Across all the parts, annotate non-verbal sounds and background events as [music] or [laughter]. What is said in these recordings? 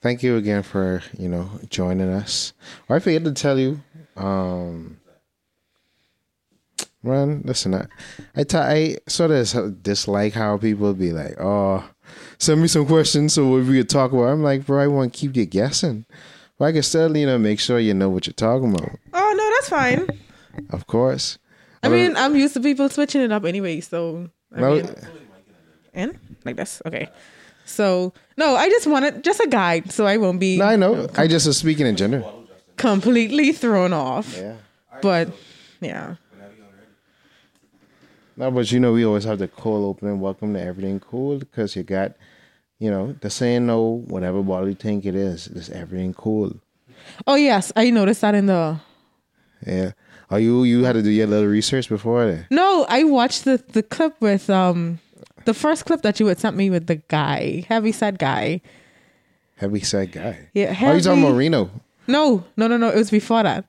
thank you again for you know joining us. Or I forget to tell you, um, man, listen, I I, t- I sort of dislike how people be like, oh, send me some questions so we could talk about. I'm like, bro, I want to keep you guessing. But I can still, you know, make sure you know what you're talking about. Oh no, that's fine. Of course. I mean, I'm used to people switching it up anyway, so I No, mean, and like this, okay. So no, I just wanted just a guide, so I won't be no, I know. I just was speaking in gender. completely thrown off. Yeah. But yeah, No, but you know, we always have the cold opening. Welcome to everything cool because you got, you know, the saying no, whatever bottle you think it is, it's everything cool. oh yes, I noticed that in the. Yeah. Are you you had to do your little research before that. No, I watched the the clip with um, the first clip that you had sent me with the guy, heavy set guy. Heavy set guy. Yeah, Oh, you talking heavy- about Reno? No, no, no, no. It was before that.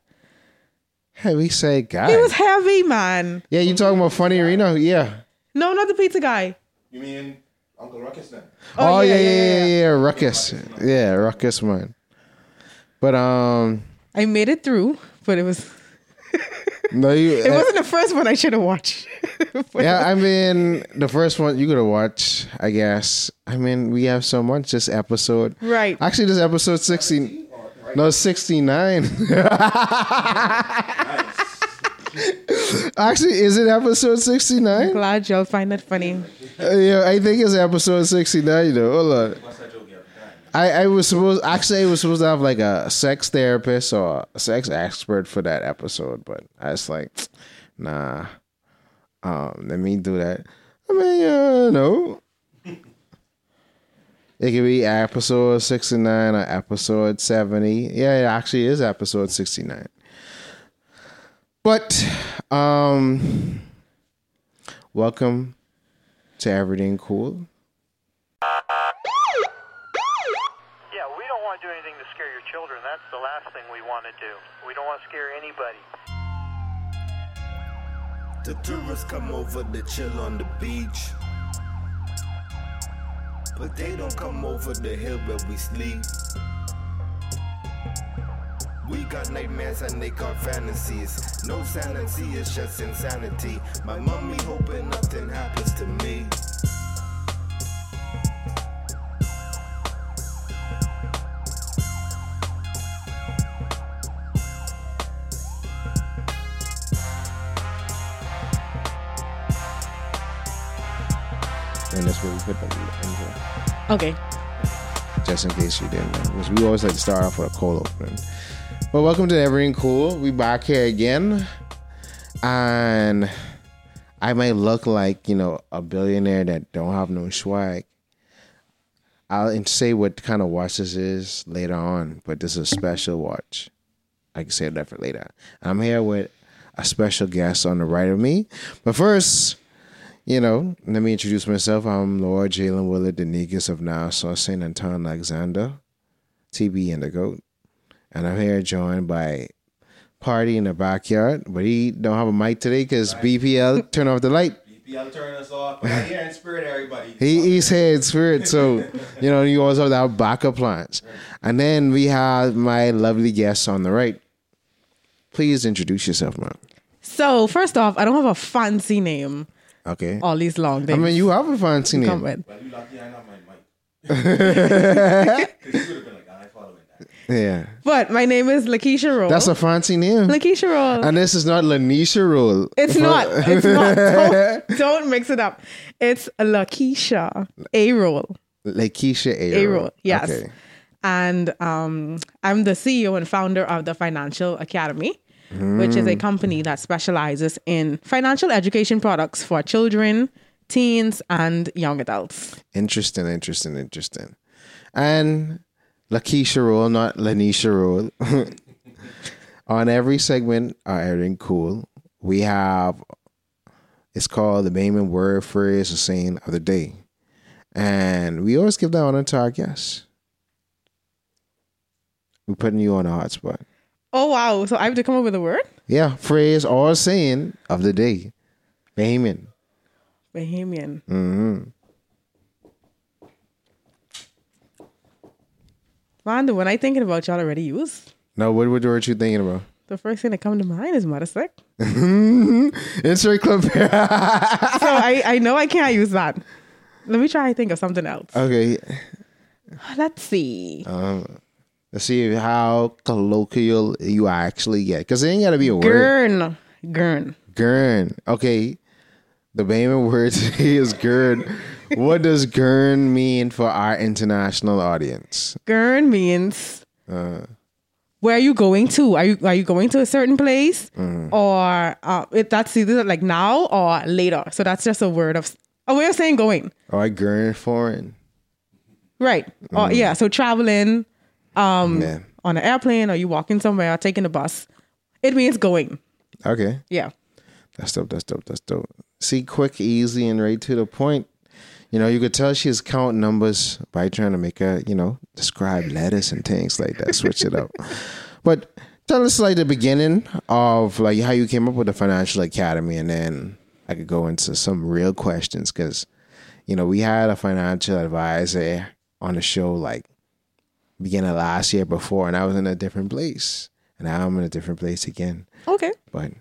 Heavy set guy. He was heavy, man. yeah, you talking about funny Reno? Yeah. No, not the pizza guy. You mean Uncle Ruckus then? Oh, yeah, yeah, yeah, yeah, Ruckus. Yeah, Ruckus man. But um, I made it through, but it was no, you. [laughs] it wasn't the first one I should have watched. [laughs] Yeah, I mean, the first one you gotta watch, I guess. I mean, we have so much this episode. Right. Actually, this episode 60. No, 69. [laughs] Actually, is it episode 69? Glad y'all find that funny. Uh, yeah, I think it's episode 69, though. Hold on. I, I was supposed actually I was supposed to have like a sex therapist or a sex expert for that episode, but I was like, [tsk] nah. Um, let me do that. I mean, uh, no. It could be episode sixty nine or episode seventy. Yeah, it actually is episode sixty nine. But um welcome to Everything Cool. Yeah, we don't want to do anything to scare your children. That's the last thing we want to do. We don't want to scare anybody. The tourists come over to chill on the beach. But they don't come over the hill where we sleep. We got nightmares and they got fantasies. No sanity, it's just insanity. My mommy hoping nothing happens to me. Okay. just in case you didn't know. Because we always like to start off with a cold opening. Well, welcome to Everything Cool. We back here again. And I might look like, you know, a billionaire that don't have no swag. I'll say what kind of watch this is later on, but this is a special watch. I can say that for later. I'm here with a special guest on the right of me. But first, you know, let me introduce myself. I'm Lord Jalen Willard, the Negus of Nassau, St. Anton Alexander, TB and the GOAT. And I'm here joined by Party in the backyard, but he don't have a mic today because BPL [laughs] turned off the light. BPL turn us off. But I'm here in spirit, everybody. He, he's here in spirit, so [laughs] you know you always have that backup plans. And then we have my lovely guest on the right. Please introduce yourself, man. So first off, I don't have a fancy name. Okay. All these long I things. mean, you have a fancy come name. with. Well, you lucky I not my mic. [laughs] Because you would have been like, I following that. Yeah, But my name is Lakeisha Rolle. that's a fancy name. Lakeisha Rolle. And this is not Lanisha Rolle. It's not. [laughs] It's not. Don't, don't mix it up. It's Lakeisha A Rolle. Lakeisha A. A Rolle. Rolle. Yes. Okay. And um, I'm the CEO and founder of the Financial Academy, which is a Mm. company that specializes in financial education products for children, teens, and young adults. Interesting, interesting, interesting. And Lakeisha Rolle, not Lanisha Rolle. [laughs] On every segment, uh, everything cool, we have it's called the Bayman word phrase or saying of the day. And we always give that honor to our guests. We're putting you on a hot spot. Oh, wow. So I have to come up with a word? Yeah, phrase or saying of the day. Bayman. Bahamian. hmm Man, the one I thinking about y'all already used. No, what, what were you thinking about? The first thing that come to mind is sick. Insert clip here. so I, I know I can't use that. Let me try to think of something else. okay. Let's see. Let's see how colloquial you actually get. Because it ain't got to be a word. Gurn. Gurn. Gurn. Okay. The main word [laughs] today is gurn. what does gurn mean for our international audience? Gurn means uh. where are you going to? Are you are you going to a certain place, mm. or uh, it, that's either like now or later? So that's just a word of a way of saying going, Oh, I gurn foreign. right? Or yeah, so traveling um, Yeah. on an airplane, or you walking somewhere, or taking a bus. It means going. Okay. Yeah. That's dope. That's dope. That's dope. See, quick, easy, and right to the point. You know, you could tell she's counting numbers by trying to make her, you know, describe letters and things like that. Switch it up. [laughs] But tell us like the beginning of like how you came up with the financial academy, and then I could go into some real questions because, you know, we had a financial advisor on the show like beginning of last year before, and I was in a different place, and now I'm in a different place again. Okay. But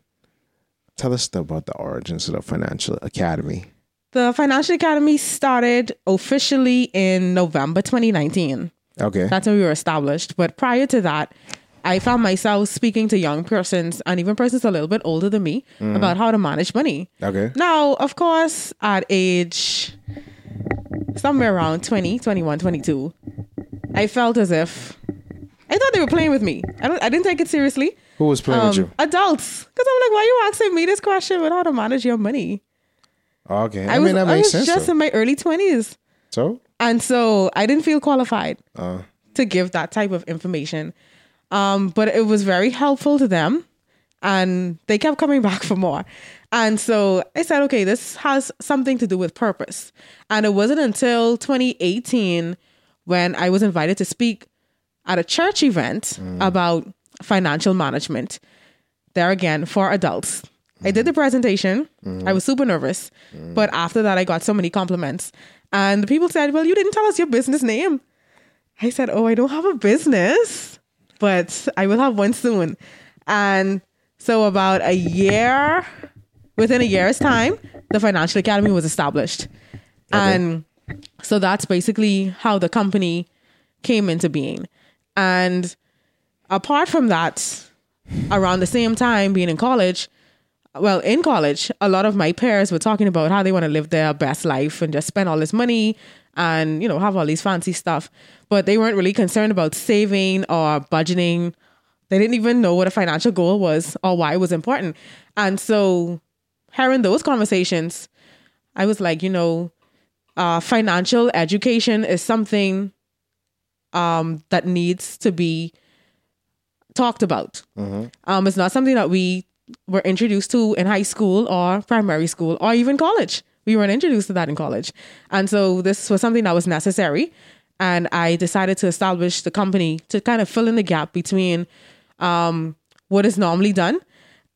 tell us about the origins of the financial academy. The Financial Academy started officially in November 2019. Okay. That's when we were established. But prior to that, I found myself speaking to young persons and even persons a little bit older than me mm-hmm. about how to manage money. okay. Now, of course, at age somewhere around 20, 21, 22, I felt as if I thought they were playing with me. I, don't, I didn't take it seriously. Who was playing with Um, you? adults. Because I'm like, why are you asking me this question about how to manage your money? Okay. I, I was, mean, that I makes was sense. just though. in my early 20s. so, And so I didn't feel qualified uh, to give that type of information. Um, but it was very helpful to them. And they kept coming [laughs] back for more. And so I said, okay, this has something to do with purpose. And it wasn't until 2018 when I was invited to speak at a church event mm. about financial management. There again, for adults. I did the mm. presentation. I was mm. super nervous. But after that, I got so many compliments. And the people said, Well, you didn't tell us your business name. I said, Oh, I don't have a business, but I will have one soon. And so, about a year, within a year's time, the Financial Academy was established. And so that's basically how the company came into being. And apart from that, around the same time being in college, well, in college, a lot of my peers were talking about how they want to live their best life and just spend all this money and, you know, have all these fancy stuff. But they weren't really concerned about saving or budgeting. They didn't even know what a financial goal was or why it was important. And so, hearing those conversations, I was like, you know, uh, financial education is something um, that needs to be talked about. Um, it's not something that we were introduced to in high school or primary school or even college. We weren't introduced to that in college. And so this was something that was necessary. And I decided to establish the company to kind of fill in the gap between um, what is normally done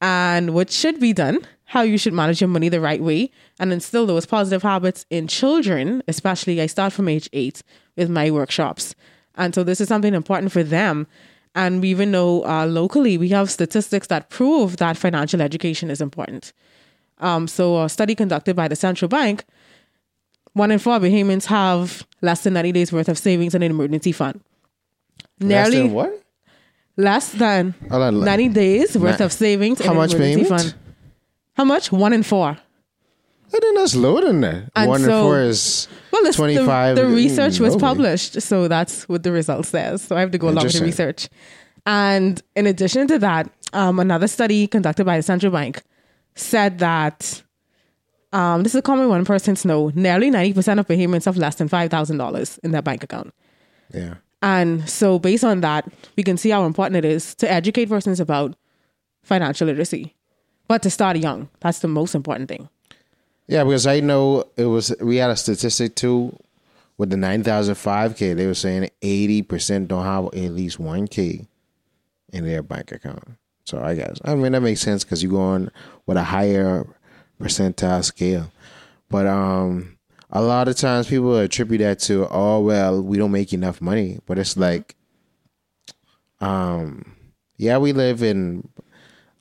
and what should be done, how you should manage your money the right way, and instill those positive habits in children, especially I start from age eight with my workshops. And so this is something important for them. And we even know uh, locally, we have statistics that prove that financial education is important. Um, so, a study conducted by the central bank, one in four Bahamians have less than 90 days worth of savings in an emergency fund. less Nearly than what? less than Hold 90 days worth Na- of savings in How an much emergency payment? fund. How much? One in four. I think that's lower than that. And One so- and four is Well, it's 25. The, the research was published, so that's what the result says. So I have to go along with the research. And in addition to that, um, another study conducted by the central bank said that um, this is a common one persons know. Nearly ninety percent of Bahamians have less than five thousand dollars in their bank account. Yeah. And so, based on that, we can see how important it is to educate persons about financial literacy, but to start young. That's the most important thing. Yeah, because I know it was, we had a statistic too with the 9,005K. They were saying 80% don't have at least 1K in their bank account. So I guess, I mean, that makes sense because you go on with a higher percentile scale. But um, a lot of times people attribute that to, oh, well, we don't make enough money. But it's like, Um, yeah, we live in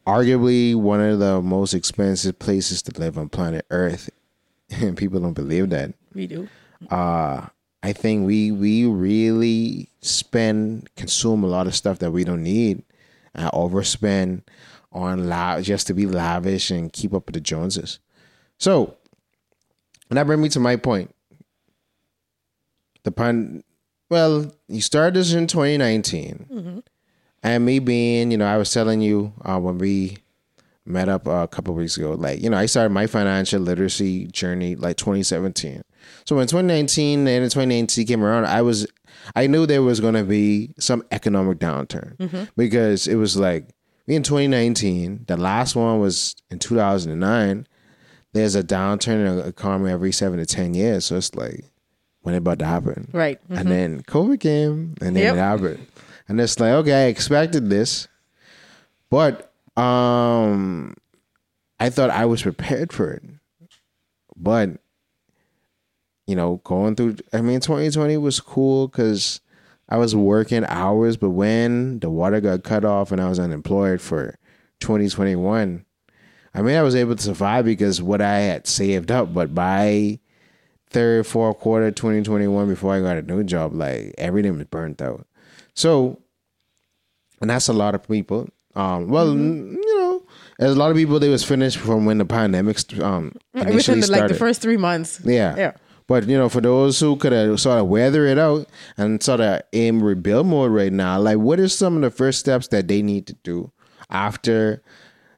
arguably one of the most expensive places to live on planet Earth, [laughs] and people don't believe that. We do. Uh, I think we we really spend consume a lot of stuff that we don't need, and overspend on la- just to be lavish and keep up with the Joneses. So, and that brings me to my point. The pun, well, you started this in 2019, and me being, you know, I was telling you uh, when we met up uh, a couple weeks ago, like, you know, I started my financial literacy journey like 2017. So when 2019 and 2019 came around, I was, I knew there was going to be some economic downturn because it was like in 2019, the last one was in 2009. There's a downturn in the economy every seven to 10 years. So it's like, when it about to happen? Right. And then COVID came and then Yep. it happened. And it's like, okay, I expected this. But um I thought I was prepared for it. But you know, going through I mean 2020 was cool cuz I was working hours, but when the water got cut off and I was unemployed for 2021, I mean I was able to survive because what I had saved up, but by third, fourth quarter 2021 before I got a new job, like everything was burnt out. So, and that's a lot of people. Um, well, Mm-hmm. you know, there's a lot of people they was finished from when the pandemic um initially Within the, like the first three months. yeah. Yeah. But you know, for those who could have sort of weather it out and sort of aim rebuild mode right now, like what are some of the first steps that they need to do after,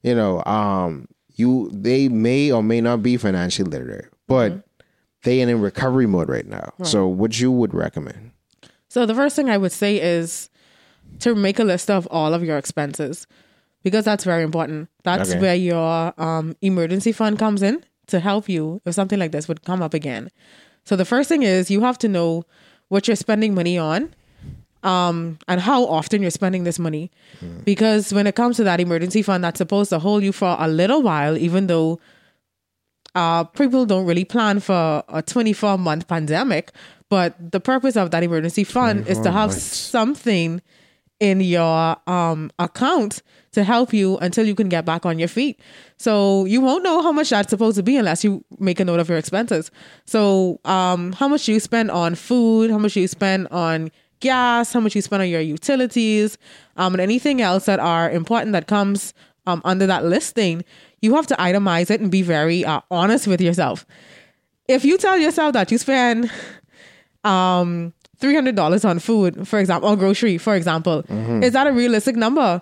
you know, um, you they may or may not be financially literate, but Mm-hmm. they in a recovery mode right now. So, what you would recommend? So the first thing I would say is to make a list of all of your expenses because that's very important. That's Okay. where your um, emergency fund comes in to help you if something like this would come up again. So the first thing is you have to know what you're spending money on um, and how often you're spending this money. Because when it comes to that emergency fund, that's supposed to hold you for a little while, even though uh, people don't really plan for a 24 month pandemic. But the purpose of that emergency fund is to have something in your um, account to help you until you can get back on your feet. So you won't know how much that's supposed to be unless you make a note of your expenses. So um, how much you spend on food, how much you spend on gas, how much you spend on your utilities, um, and anything else that are important that comes um, under that listing, you have to itemize it and be very uh, honest with yourself. If you tell yourself that you spend um three hundred dollars on food, for example, or grocery, for example, is that a realistic number?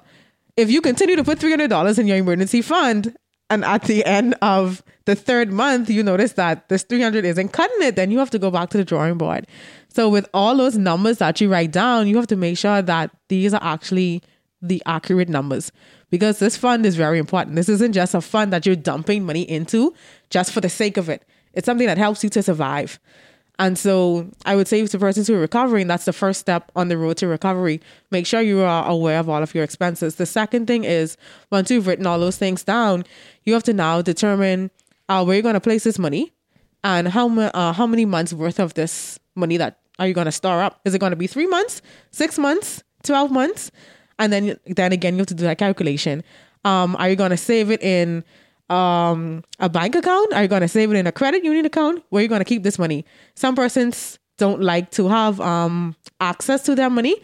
If you continue to put three hundred dollars in your emergency fund, and at the end of the third month you notice that this three hundred isn't cutting it, then you have to go back to the drawing board. So with all those numbers that you write down, you have to make sure that these are actually the accurate numbers because this fund is very important. This isn't just a fund that you're dumping money into just for the sake of it. It's something that helps you to survive. And so I would say to persons who are recovering, that's the first step on the road to recovery. Make sure you are aware of all of your expenses. The second thing is once you've written all those things down, you have to now determine uh, where you're going to place this money and how, uh, how many months worth of this money that are you going to store up? Is it going to be three months, six months, 12 months? And then, then again, you have to do that calculation. Um, are you going to save it in um, a bank account? Are you going to save it in a credit union account? Where are you going to keep this money? Some persons don't like to have um, access to their money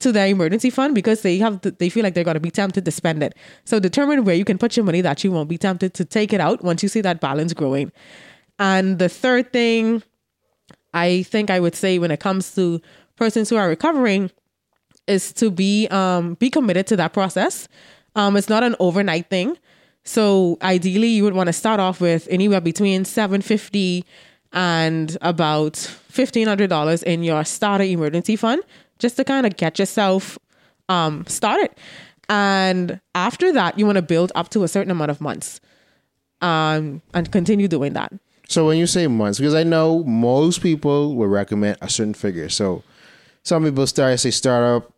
to their emergency fund because they have to, they feel like they're going to be tempted to spend it. So determine where you can put your money that you won't be tempted to take it out once you see that balance growing. And the third thing I think I would say when it comes to persons who are recovering is to be um, be committed to that process. Um, it's not an overnight thing. So ideally, you would want to start off with anywhere between seven fifty and about fifteen hundred dollars in your starter emergency fund, just to kind of get yourself um, started. And after that, you want to build up to a certain amount of months, um, and continue doing that. So when you say months, because I know most people would recommend a certain figure. So some people start say start up.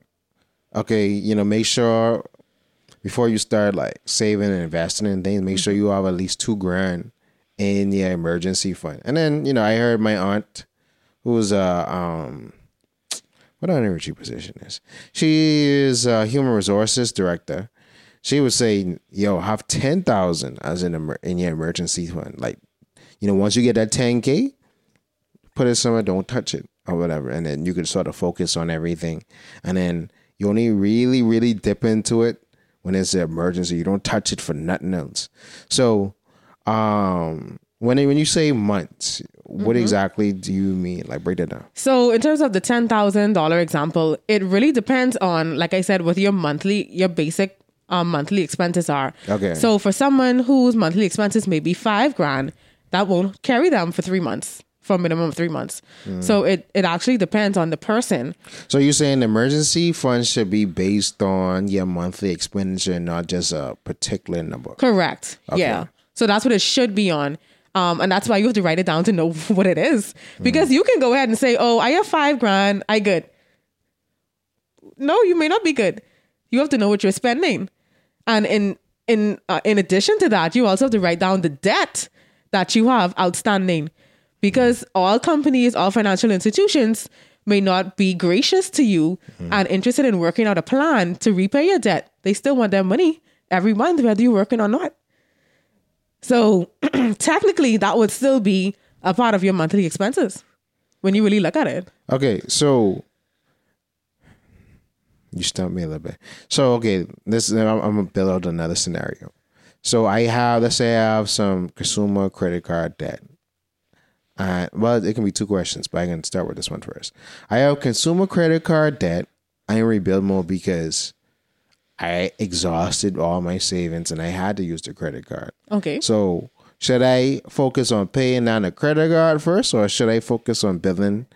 Okay, you know, make sure before you start like saving and investing in things, make sure you have at least two grand in your emergency fund. And then you know, I heard my aunt, who was a um, what her energy position is. She is a human resources director. She would say, "Yo, have ten thousand as an emer- in your emergency fund. Like, you know, once you get that ten k, put it somewhere. Don't touch it or whatever, and then you can sort of focus on everything. And then you only really, really dip into it when it's an emergency. You don't touch it for nothing else. So, um, when when you say months, what exactly do you mean? Like, break that down. So in terms of the ten thousand dollar example, it really depends on, like I said, what your monthly, your basic um, monthly expenses are. Okay. So for someone whose monthly expenses may be five grand, that won't carry them for three months, for a minimum of three months. So it it actually depends on the person. So you're saying emergency fund should be based on your monthly expenditure, not just a particular number. Correct. Okay. Yeah. So that's what it should be on. Um, and that's why you have to write it down to know [laughs] what it is. Because you can go ahead and say, oh, I have five grand, I good. No, you may not be good. You have to know what you're spending. And in in uh, in addition to that, you also have to write down the debt that you have outstanding. Because all companies, all financial institutions may not be gracious to you mm-hmm. and interested in working out a plan to repay your debt. They still want their money every month, whether you're working or not. So [clears throat] technically, that would still be a part of your monthly expenses when you really look at it. Okay, so you stumped me a little bit. So okay, this I'm, I'm gonna build out another scenario. So I have, let's say, I have some consumer credit card debt. Uh, well, it can be two questions, but I can start with this one first. I have consumer credit card debt. I am rebuild mode because I exhausted all my savings and I had to use the credit card. Okay. So should I focus on paying down the credit card first, or should I focus on building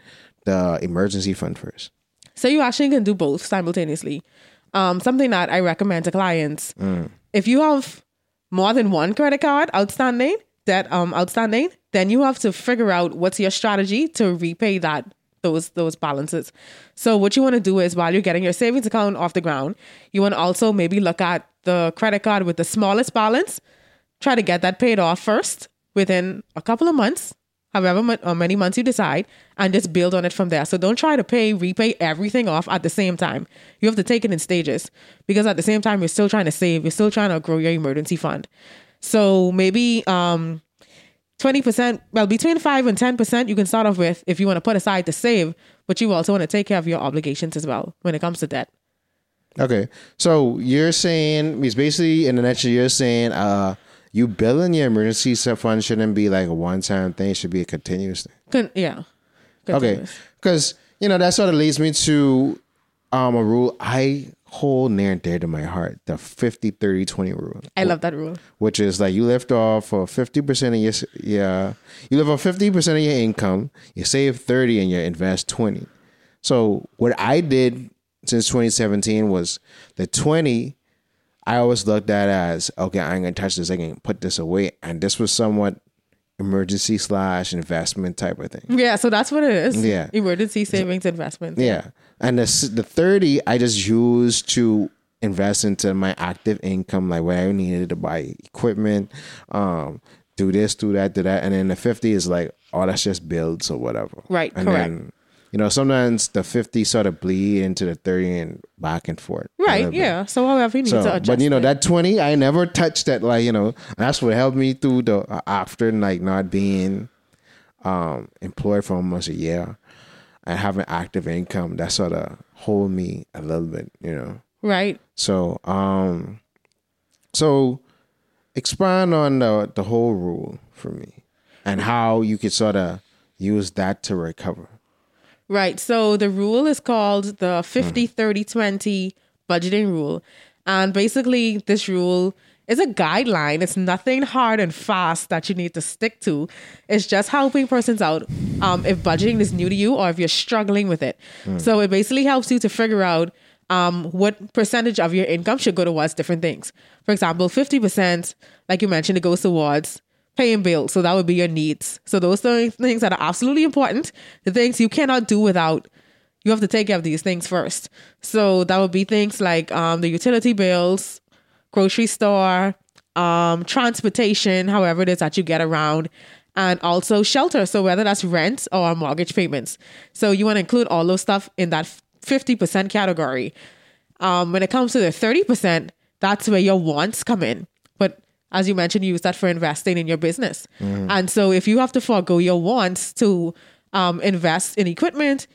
the emergency fund first? So you actually can do both simultaneously. Um, something that I recommend to clients: if you have more than one credit card outstanding, debt um outstanding, then you have to figure out what's your strategy to repay that those those balances. So what you want to do is while you're getting your savings account off the ground, you want to also maybe look at the credit card with the smallest balance. Try to get that paid off first within a couple of months, however many months you decide, and just build on it from there. So don't try to pay repay everything off at the same time. You have to take it in stages because at the same time you're still trying to save, you're still trying to grow your emergency fund. So maybe um 20%, well, between 5 and 10% you can start off with if you want to put aside to save, but you also want to take care of your obligations as well when it comes to debt. Okay, so you're saying it's basically in the nutshell. You're saying uh, you building your emergency fund shouldn't be like a one time thing; it should be a continuous thing. Con- yeah. Okay, because you know that sort of leads me to um a rule I hold near and dear to my heart: the 50 30 20 rule. I love that rule. which is like you lift off for fifty percent of your yeah, you live fifty percent of your income, you save thirty, and you invest twenty. So what I did since twenty seventeen was the twenty. I always looked at as okay, i'm gonna touch this. I can put this away, and this was somewhat emergency slash investment type of thing. Yeah, so that's what it is. Yeah. Emergency savings investment. Yeah, and the the thirty I just use to invest into my active income, like where I needed to buy equipment, um, do this, do that, do that, and then the fifty is like, oh, that's just builds or whatever. Right, And correct. then you know sometimes the fifty sort of bleed into the thirty and back and forth. Right, bit. yeah. So however you need to adjust but you know it. that twenty, I never touched that. Like you know, that's what helped me through the uh, after like not being um employed for almost a year and having active income. That sort of hold me a little bit, you know. Right. So um, so expand on the the whole rule for me and how you could sort of use that to recover. Right. So the rule is called the 50 30 20 budgeting rule. And basically, this rule is a guideline. It's nothing hard and fast that you need to stick to. It's just helping persons out um, if budgeting is new to you or if you're struggling with it. So it basically helps you to figure out um, what percentage of your income should go towards different things. For example, 50%, like you mentioned, it goes towards paying bills. So that would be your needs. So those are things that are absolutely important. The things you cannot do without. You have to take care of these things first. So that would be things like um, the utility bills, grocery store, um, transportation, however it is that you get around, and also shelter. So whether that's rent or mortgage payments. So you want to include all those stuff in that 50% category. Um, when it comes to the 30%, that's where your wants come in. As you mentioned, you use that for investing in your business. And so if you have to forego your wants to um, invest in equipment,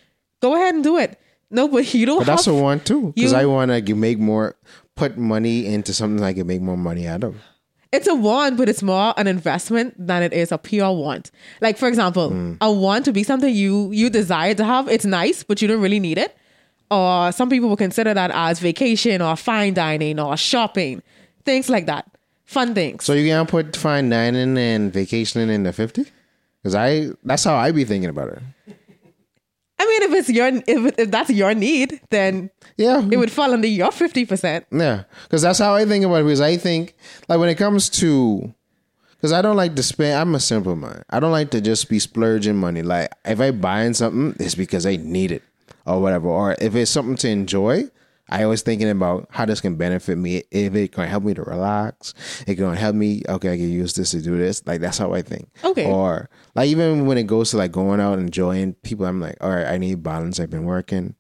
go ahead and do it. No, but you don't But that's a want too, because I want to make more, put money into something I can make more money out of. it's a want, but it's more an investment than it is a pure want. Like for example, Mm. a want to be something you you desire to have. It's nice, but you don't really need it. Or some people will consider that as vacation or fine dining or shopping, things like that, fun things. So you gonna put fine dining and vacationing in the fifty? Because I that's how I be thinking about it. I mean, if it's your if, if that's your need, then Yeah, it would fall under your fifty percent. Yeah, because that's how I think about it. Because I think, like, when it comes to, because I don't like to spend. I'm a simple man. I don't like to just be splurging money. Like, if I buying something, it's because I need it or whatever. Or if it's something to enjoy, I always thinking about how this can benefit me. If it can help me to relax, it can help me. Okay, I can use this to do this. Like that's how I think. Okay. Or like even when it goes to like going out and enjoying people, I'm like, all right, I need balance. I've been working.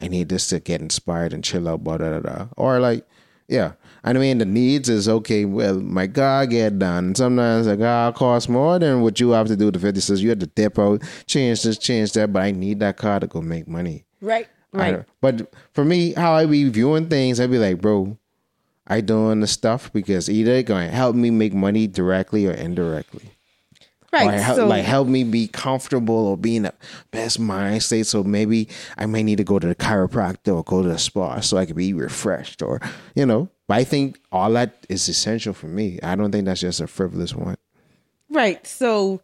I need this to get inspired and chill out, blah, da, da. Or like, yeah. I mean, the needs is okay. Well, my car get done. Sometimes a car costs more than what you have to do. The 50 says you have to dip out, change this, change that, but I need that car to go make money. Right. Right. But for me, how I be viewing things, I'd be like, bro, I doing the stuff because either it going to help me make money directly or indirectly Right. or help, so like help me be comfortable or be in the best mind state. So maybe I may need to go to the chiropractor or go to the spa so I can be refreshed or you know. But I think all that is essential for me. I don't think that's just a frivolous one. Right. So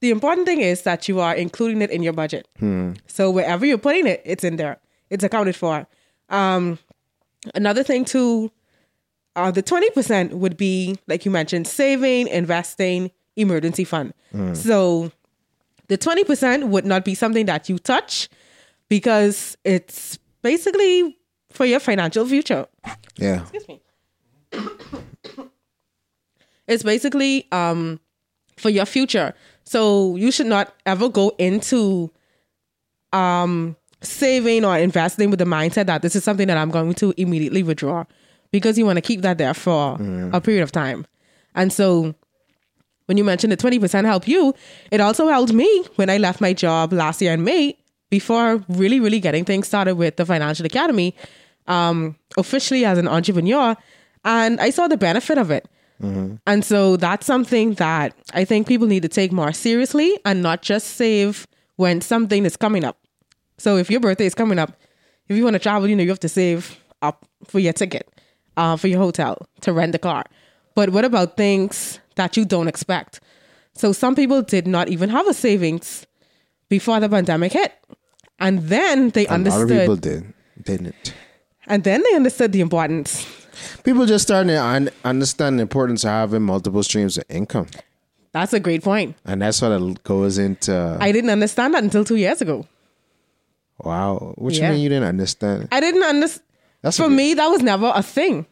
the important thing is that you are including it in your budget. So wherever you're putting it, it's in there. It's accounted for. Um, another thing too, uh, the twenty percent would be like you mentioned, saving, investing, emergency fund. So the twenty percent would not be something that you touch because it's basically for your financial future. Yeah. Excuse me. [coughs] it's basically um for your future. So you should not ever go into um saving or investing with the mindset that this is something that I'm going to immediately withdraw because you want to keep that there for a period of time. And so when you mentioned the 20% help you, it also helped me when I left my job last year in May before really, really getting things started with the Financial Academy um, officially as an entrepreneur. And I saw the benefit of it. And so that's something that I think people need to take more seriously and not just save when something is coming up. So if your birthday is coming up, if you want to travel, you know, you have to save up for your ticket, uh, for your hotel, to rent the car. But what about things that you don't expect? So some people did not even have a savings before the pandemic hit. And then they A of people understood did, didn't. and then they understood the importance. People just starting to un- understand the importance of having multiple streams of income, That's a great point. and that's what it goes into. I didn't understand that until two years ago. wow, what you mean you didn't understand? I didn't understand. That's For a- me, that was never a thing.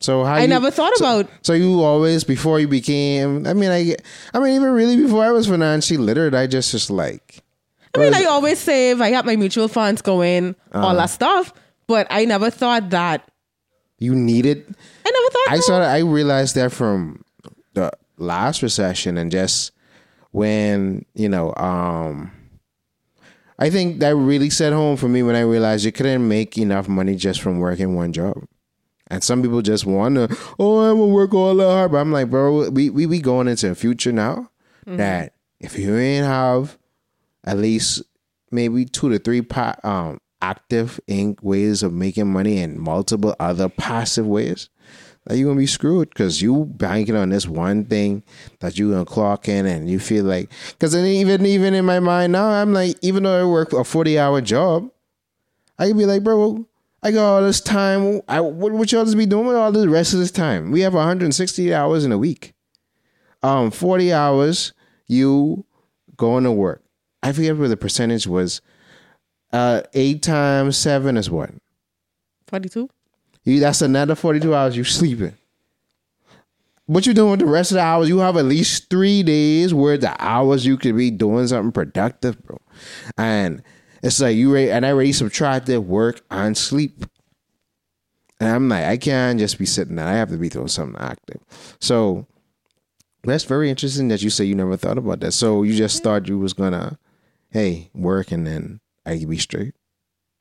So how I you- never thought so- about- So you always before you became. I mean, I. I mean, even really before I was financially literate, I just just like. I mean, I always save. I have my mutual funds going, Uh-huh. all that stuff. But I never thought that. You need it. I never thought. I that- saw. I realized that from the last recession and just when you know. um I think that really set home for me when I realized you couldn't make enough money just from working one job. And some people just want to, oh, I'm gonna work all that hard. But I'm like, bro, we we be going into a future now that if you ain't have at least maybe two to three pa- um, active in ways of making money and multiple other passive ways, that you're gonna be screwed because you banking on this one thing that you gonna clock in and you feel like because even even in my mind now I'm like even though I work a 40 hour job I could be like bro I got all this time. I what, what y'all just be doing with all the rest of this time? We have 160 hours in a week. Um 40 hours you going to work. I forget what the percentage was uh eight times seven is what 42. you, that's another 42 hours you sleeping. What you doing with the rest of the hours? You have at least three days where the hours you could be doing something productive, bro. And It's like you rate, and I already subtracted work and sleep. And I'm like, I can't just be sitting there. I have to be doing something active. So that's very interesting that you say you never thought about that. So you just thought you was gonna, hey, work and then I could be straight.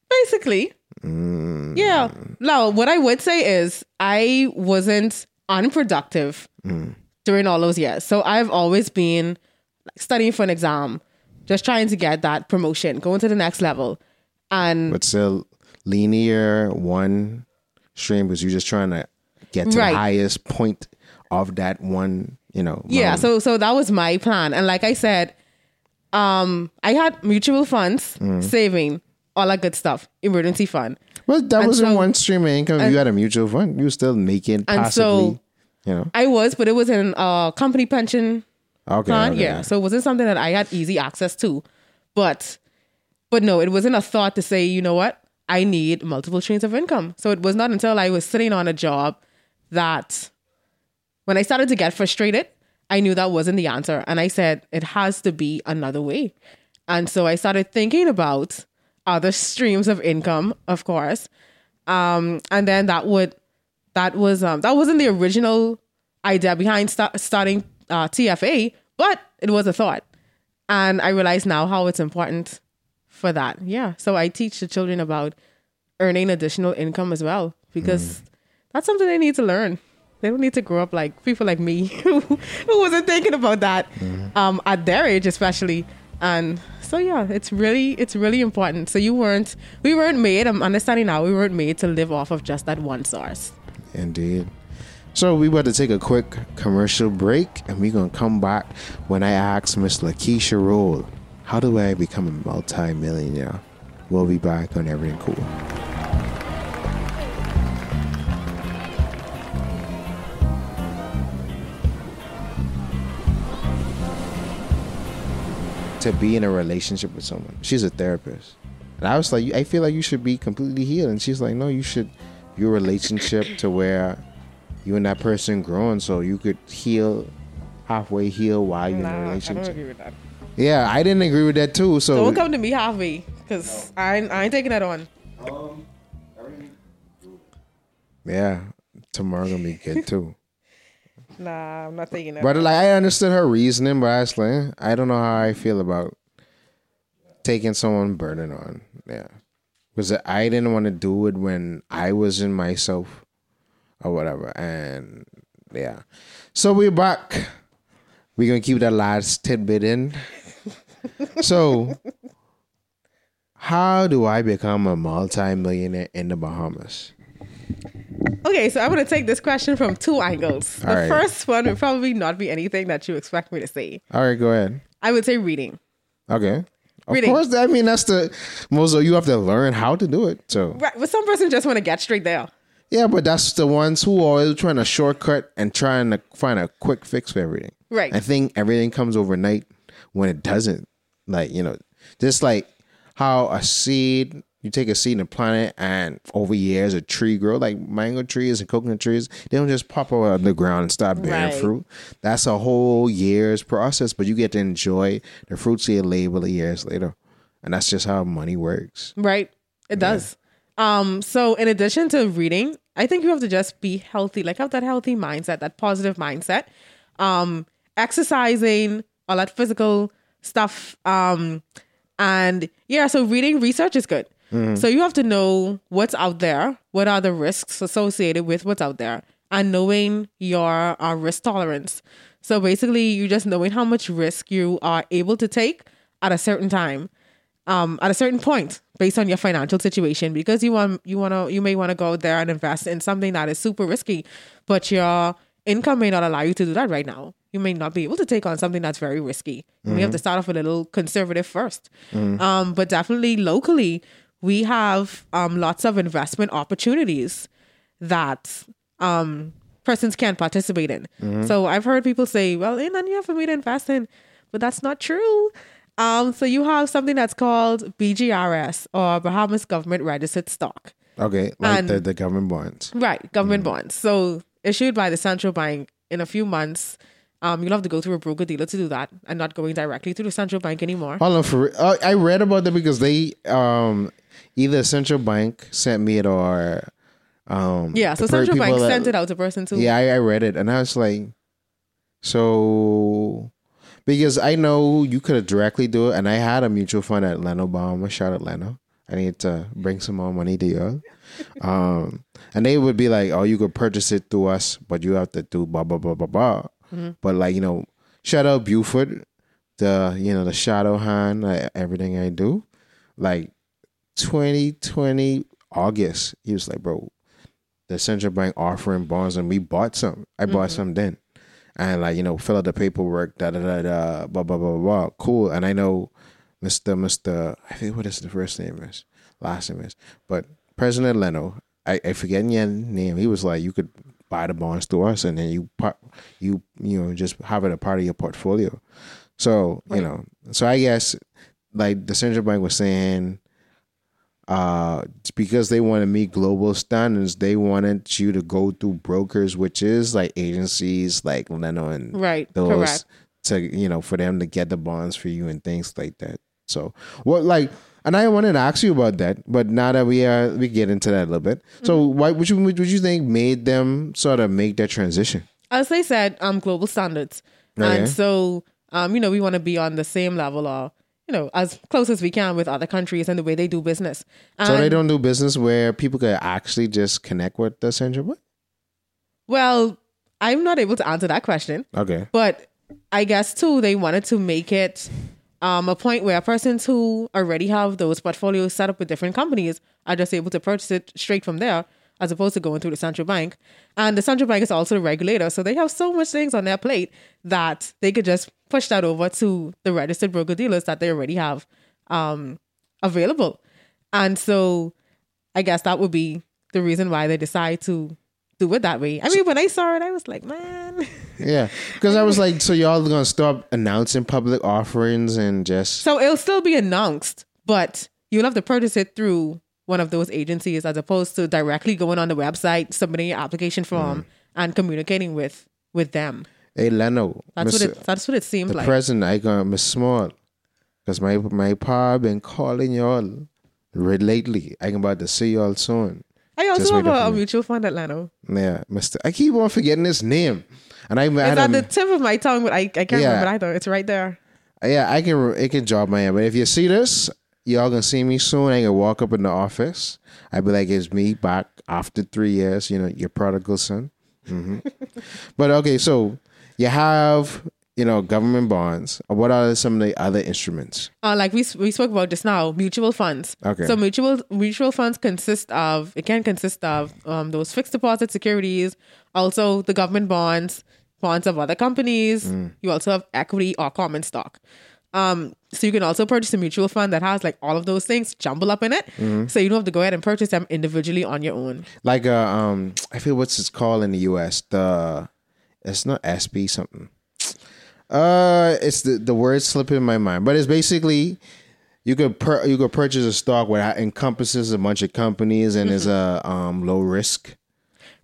Basically. Mm. Yeah. Now, what I would say is I wasn't unproductive Mm. during all those years. So I've always been like, studying for an exam, just trying to get that promotion, going to the next level. And But still linear one stream because you're just trying to get to Right. the highest point of that one, you know. yeah, so so that was my plan. And like I said, um, I had mutual funds, Mm. saving, all that good stuff, emergency fund. Well, that And wasn't so- one stream of income. If you had a mutual fund, you were still making And so- you know. I was, but it was in a company pension Okay. plan. okay. Yeah. So it wasn't something that I had easy access to. But but no, it wasn't a thought to say, you know what? I need multiple streams of income. So it was not until I was sitting on a job that when I started to get frustrated, I knew that wasn't the answer. And I said, it has to be another way. And so I started thinking about other streams of income, of course. Um, and then that would that was um that wasn't the original idea behind sta- starting uh, TFA, but it was a thought, and I realize now how it's important for that. Yeah, so I teach the children about earning additional income as well because that's something they need to learn. They don't need to grow up like people like me [laughs] who, who wasn't thinking about that um, at their age, especially. And so yeah, it's really it's really important. So you weren't we weren't made. I'm understanding now. We weren't made to live off of just that one source. Indeed. So we about to take a quick commercial break, and we're gonna come back when I ask Miss Lakeisha Rolle, how do I become a multi-millionaire? We'll be back on Everything Cool. To be in a relationship with someone, she's a therapist, and I was like, I feel like you should be completely healed, and she's like, no, you should your relationship to where you and that person growing so you could heal halfway heal while you're in a relationship. I don't agree with that. Yeah, I didn't agree with that too. So Don't come to me halfway because I, ain't- I ain't taking that on. Um, everything. yeah, tomorrow gonna be good too. Nah, I'm not taking that. But like I understood her reasoning, but I was like, I don't know how I feel about taking someone burden on. Yeah. Because I didn't want to do it when I was in myself or whatever. And yeah. So we're back. We're gonna keep that last tidbit in. [laughs] so how do I become a multi-millionaire in the Bahamas? Okay, so I'm gonna take this question from two angles. The right. first one would probably not be anything that you expect me to say. All right, go ahead. I would say reading. Okay. Of Reading. course, I mean that's the most. You have to learn how to do it. So Right, but some person just want to get straight there. yeah, but that's the ones who are always trying to shortcut and trying to find a quick fix for everything. Right. I think everything comes overnight when it doesn't. Like you know, just like how a seed. You take a seed and plant it, and over years a tree grow. Like mango trees and coconut trees, they don't just pop out of the ground and start bearing Right. fruit. That's a whole year's process, but you get to enjoy the fruits of your labor years later, and that's just how money works. Right. It does. Um, so in addition to reading, I think you have to just be healthy, like have that healthy mindset, that positive mindset. Um, exercising, all that physical stuff. Um, and yeah, so reading research is good. So you have to know what's out there, what are the risks associated with what's out there, and knowing your uh, risk tolerance. So basically, you just knowing how much risk you are able to take at a certain time um, at a certain point based on your financial situation because you want you want to you may want to go out there and invest in something that is super risky but your income may not allow you to do that right now. You may not be able to take on something that's very risky. You may have to start off a little conservative 1st um, but definitely locally we have um, lots of investment opportunities that um, persons can participate in. So I've heard people say, well, ain't nothing here for me to invest in, but that's not true. Um, so you have something that's called BGRS or Bahamas Government Registered Stock. Okay, like And- the, the government bonds. Right, government bonds. So issued by the central bank in a few months. Um, you'll have to go through a broker dealer to do that, and not going directly to the central bank anymore. Hold on for uh, I read about that because they um either central bank sent me it or um yeah, so central bank that- sent it out to person too. Yeah, I, I read it and I was like, so because I know you could have directly do it, and I had a mutual fund at Leno Bomb. Shout out Leno. I need to bring some more money to you. [laughs] Um, and they would be like, "Oh, you could purchase it through us, but you have to do blah blah blah blah blah." Mm-hmm. But like you know, shout out Buford, the you know the shadow hand, like, everything I do, like 2020 August, he was like, "Bro, the central bank offering bonds and we bought some. I bought mm-hmm. some then. And like, you know, fill out the paperwork, da da da da, blah blah blah blah. blah. Cool. And I know Mr. Mr. I think what is the first name is, last name is. But President Leno, I, I forget your name. He was like, you could buy the bonds to us and then you you you know, just have it a part of your portfolio. So, you know, so I guess like the central bank was saying uh it's because they want to meet global standards they wanted you to go through brokers which is like agencies like leno and Right, those correct. to you know for them to get the bonds for you and things like that so what like and i wanted to ask you about that but now that we are we get into that a little bit so Mm-hmm. why would you would you think made them sort of make that transition as they said, um, global standards, Okay. and so um, you know, we want to be on the same level or you know, as close as we can with other countries and the way they do business. so they don't do business where people could actually just connect with the central Well, I'm not able to answer that question, okay but I guess too they wanted to make it um, a point where persons who already have those portfolios set up with different companies are just able to purchase it straight from there, as opposed to going through the central bank. And the central bank is also the regulator, so they have so much things on their plate that they could just push that over to the registered broker dealers that they already have um, available. And so I guess that would be the reason why they decide to do it that way. I mean, when I saw it, I was like, man. [laughs] Yeah, because I was like, so y'all gonna stop announcing public offerings and just So it'll still be announced, but you'll have to purchase it through one of those agencies as opposed to directly going on the website, submitting your application form, mm. and communicating with with them. hey Leno, That's what it. That's what it seems the like. president, I gonna Miss Small, because my my pa been calling y'all lately. I'm about to see y'all soon. I also have a, a mutual fund at Lano. Yeah, Mister. I keep on forgetting his name, and I, I It's at the tip of my tongue, but I, I can't Yeah. remember it either. It's right there. yeah. I can it can drop my head, but if you see this, y'all gonna see me soon. I can walk up in the office. I'd be like, it's me back after three years. You know, your prodigal son. hmm [laughs] but okay, so you have you know government bonds. What are some of the other instruments? Uh, like we we spoke about just now, mutual funds. Okay. So mutual mutual funds consist of it can consist of um, those fixed deposit securities, also the government bonds, bonds of other companies. Mm. You also have equity or common stock. Um, so you can also purchase a mutual fund that has like all of those things jumbled up in it. Mm-hmm. So you don't have to go ahead and purchase them individually on your own. like uh um I feel what's it's called in the US the it's not SB something. Uh it's the the word slipping my mind, but it's basically you could per, you could purchase a stock where it encompasses a bunch of companies and is a um low risk.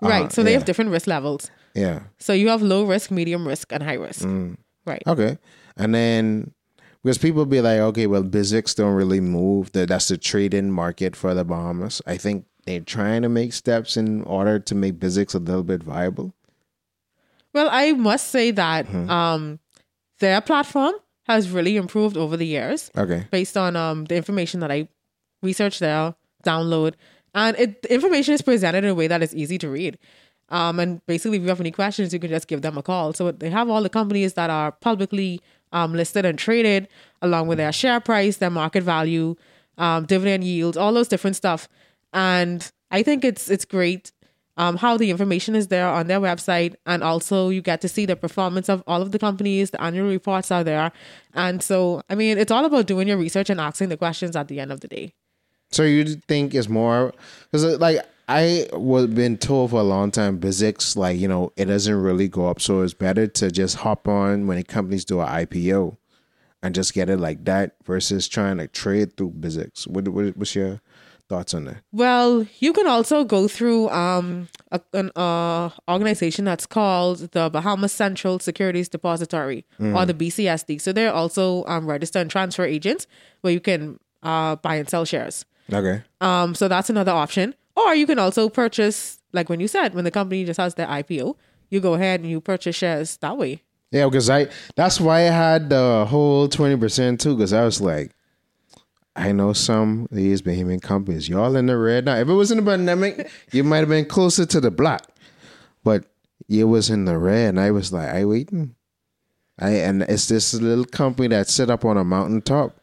right. So they yeah. have different risk levels. Yeah. So you have low risk, medium risk, and high risk. Mm. Right. Okay. And then because people be like, okay, well, BISX don't really move. That that's the trade-in market for the Bahamas. I think they're trying to make steps in order to make BISX a little bit viable. Well, I must say that Mm-hmm. um, their platform has really improved over the years Okay. based on um, the information that I researched there, download, and it the information is presented in a way that is easy to read. Um, and basically, if you have any questions, you can just give them a call. So they have all the companies that are publicly um, listed and traded, along with their share price, their market value, um, dividend yields, all those different stuff. And I think it's it's great um, how the information is there on their website, and also you get to see the performance of all of the companies. The annual reports are there, and so I mean, it's all about doing your research and asking the questions at the end of the day. So you think it's more because like I was been told for a long time, BISX like you know it doesn't really go up, so it's better to just hop on when companies do an IPO and just get it like that versus trying to trade through BISX. What, what what's your thoughts on that? Well, you can also go through um a, an uh, organization that's called the Bahamas Central Securities Depository or the BCSD. So they're also um, registered and transfer agents where you can uh, buy and sell shares. Okay. Um, so that's another option. Or you can also purchase, like when you said, when the company just has their IPO, you go ahead and you purchase shares that way. Yeah, because I that's why I had the whole twenty percent too. Because I was like, I know some of these Bahamian companies, y'all in the red now. If it was in the pandemic, [laughs] you might have been closer to the black, but you was in the red, and I was like, I waiting. I and it's this little company that set up on a mountaintop.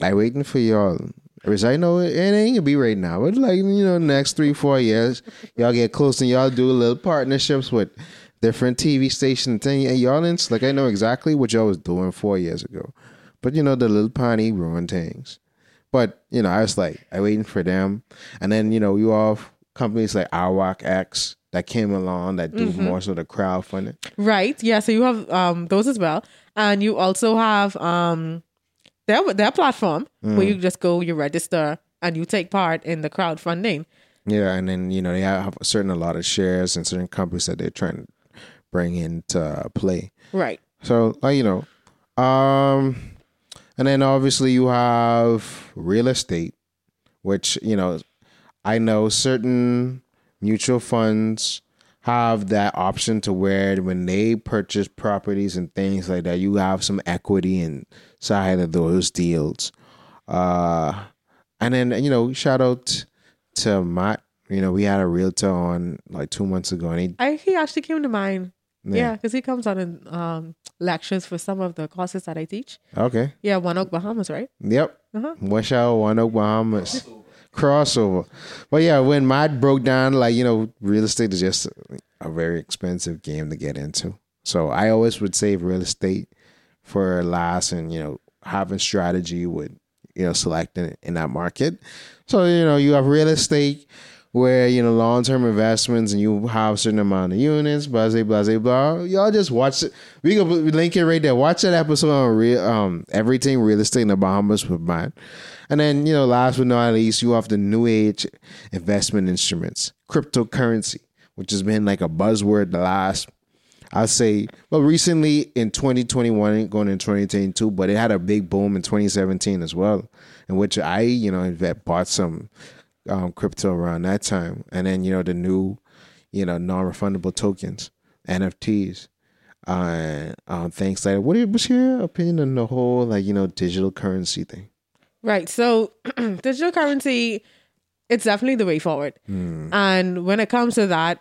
I waiting for y'all. Because I know it, it ain't gonna be right now. But like you know, next three four years, y'all get close and y'all do little partnerships with different TV stations and y'all in like I know exactly what y'all was doing four years ago. But you know the little pony ruined things. But you know I was like I waiting for them, and then you know you all companies like Awak X that came along that do more sort of crowdfunding. Right. Yeah. So you have um, those as well. And you also have um, their, their platform where you just go, you register, and you take part in the crowdfunding. Yeah, and then you know they have a certain a lot of shares and certain companies that they're trying to bring into play. Right. So like you know, um, and then obviously you have real estate, which you know, I know certain mutual funds have that option to where when they purchase properties and things like that, you have some equity inside of those deals. Uh, and then you know, shout out to Matt. You know, we had a realtor on like two months ago, and he I, he actually came to mind. Yeah. Because he comes on in um, lectures for some of the courses that I teach. okay. Yeah, One Oak Bahamas, right? Yep. Uh-huh. Wish out one Oak Bahamas. Crossover. But yeah, when Matt broke down, like, you know, real estate is just a very expensive game to get into. So I always would save real estate for last and, you know, having strategy with, you know, selecting in that market. So, you know, you have real estate where, you know, long term investments and you have a certain amount of units, blah, blah, blah, blah. Y'all just watch it. We can link it right there. Watch that episode on real um everything real estate in the Bahamas with mine. And then, you know, last but not least, you have the new age investment instruments, cryptocurrency, which has been like a buzzword the last I'd say, well, recently in 2021, going in 2022, but it had a big boom in 2017 as well, in which I, you know, bought some um, crypto around that time. And then, you know, the new, you know, non refundable tokens, NFTs, uh, um, things like that. What what's your opinion on the whole, like, you know, digital currency thing? Right. So [clears throat] digital currency, it's definitely the way forward. Hmm. And when it comes to that,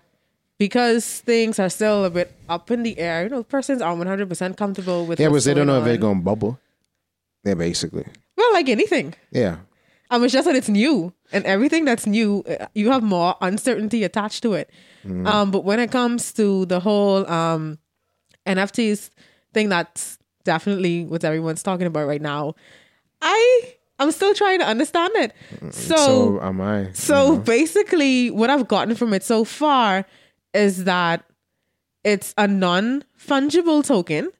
because things are still a bit up in the air, you know, persons aren't 100% comfortable with Yeah, but they don't know if they're going to bubble. Yeah, basically. Well, like anything. Yeah. Um, it's just that it's new, and everything that's new, you have more uncertainty attached to it. Um, but when it comes to the whole um, NFTs thing, that's definitely what everyone's talking about right now. I I'm still trying to understand it. So, So am I. so basically, what I've gotten from it so far is that it's a non fungible token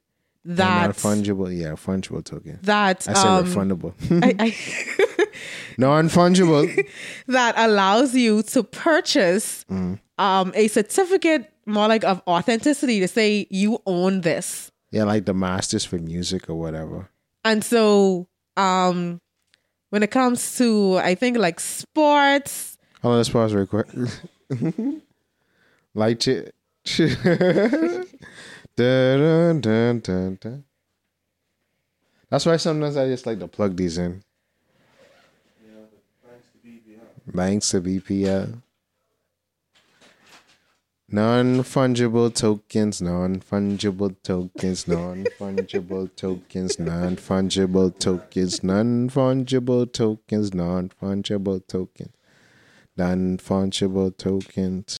that fungible. Yeah, fungible token. that I said um, refundable. I, I [laughs] [laughs] non fungible. that allows you to purchase Mm. um, a certificate more like of authenticity to say you own this. Yeah, like the masters for music or whatever. And so um, when it comes to, I think like sports, Hold on, let's pause real quick. [laughs] Light it. Dun, dun, dun. That's why sometimes I just like to plug these in. Thanks to BPL. Non fungible tokens, non fungible tokens, non fungible [laughs] tokens, non fungible tokens, non fungible tokens, non fungible tokens, non fungible tokens.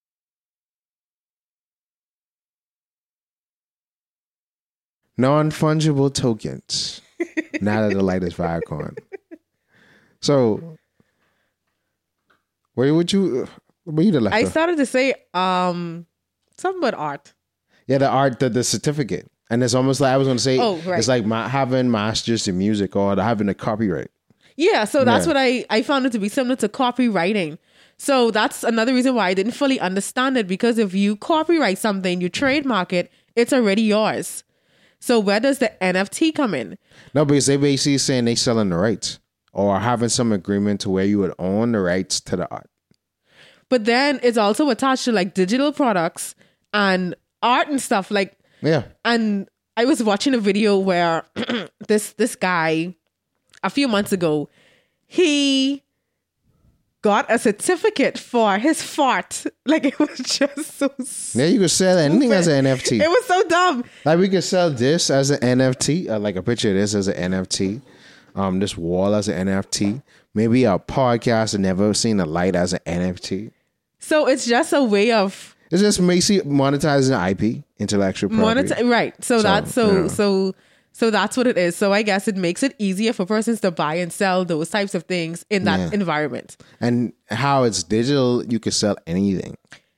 Non fungible tokens. [laughs] now that the light is Viacom. So, where would you? Where you the left? I off? started to say um, something about art. Yeah, the art, the, the certificate, and it's almost like I was going to say, Oh, right. it's like ma- having masters in music or having a copyright. Yeah, so that's Yeah. what I I found it to be similar to copywriting. So that's another reason why I didn't fully understand it because if you copyright something, you trademark it, it's already yours. So where does the NFT come in? No, because they basically saying they selling the rights or having some agreement to where you would own the rights to the art. But then it's also attached to like digital products and art and stuff like Yeah. and I was watching a video where [clears throat] this this guy a few months ago he got a certificate for his fart. [laughs] Like it was just so Yeah, you could sell anything as an NFT. It was so dumb. Like we could sell this as an NFT, uh, like a picture of this as an NFT. Um, this wall as an NFT. Maybe a podcast that never seen the light as an NFT. So it's just a way of It's just Macy monetizing IP, intellectual property. monetize right. So, that's so yeah. so so that's what it is. So I guess it makes it easier for persons to buy and sell those types of things in that Yeah. environment. and how it's digital, you could sell anything.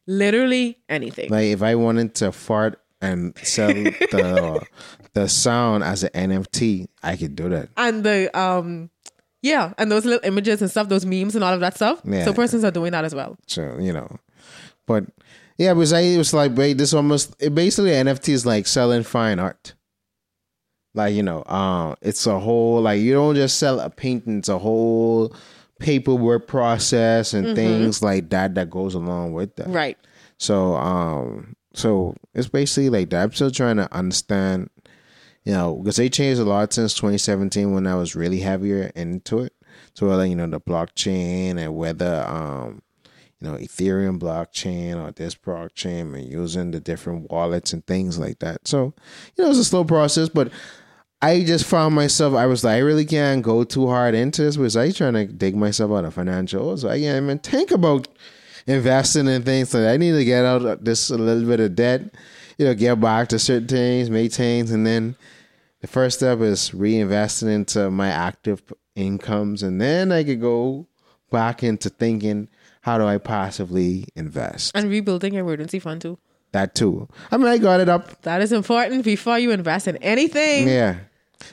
Literally anything. Like if I wanted to fart and sell the [laughs] the sound as an NFT, I could do that. and the um yeah and those little images and stuff those memes and all of that stuff Yeah. so persons are doing that as well So you know, but yeah, because I it was like, wait, this almost it basically NFT is like selling fine art. Like you know, um, it's a whole like you don't just sell a painting; it's a whole paperwork process and things like that that goes along with that. right So um so it's basically like that. I'm still trying to understand, you know, because they changed a lot since 2017 when I was really heavier into it. So like, you know, the blockchain and whether um you know, Ethereum blockchain or this blockchain and using the different wallets and things like that. So, you know, it's a slow process, but I just found myself, I was like, I really can't go too hard into this because I trying to dig myself out of financial. So I can't even think about investing in things. So I need to get out of this a little bit of debt, you know, get back to certain things, make things. And then the first step is reinvesting into my active incomes. And then I could go back into thinking, how do I passively invest? and rebuilding your emergency fund too That too. I mean, I got it up that is important before you invest in anything Yeah,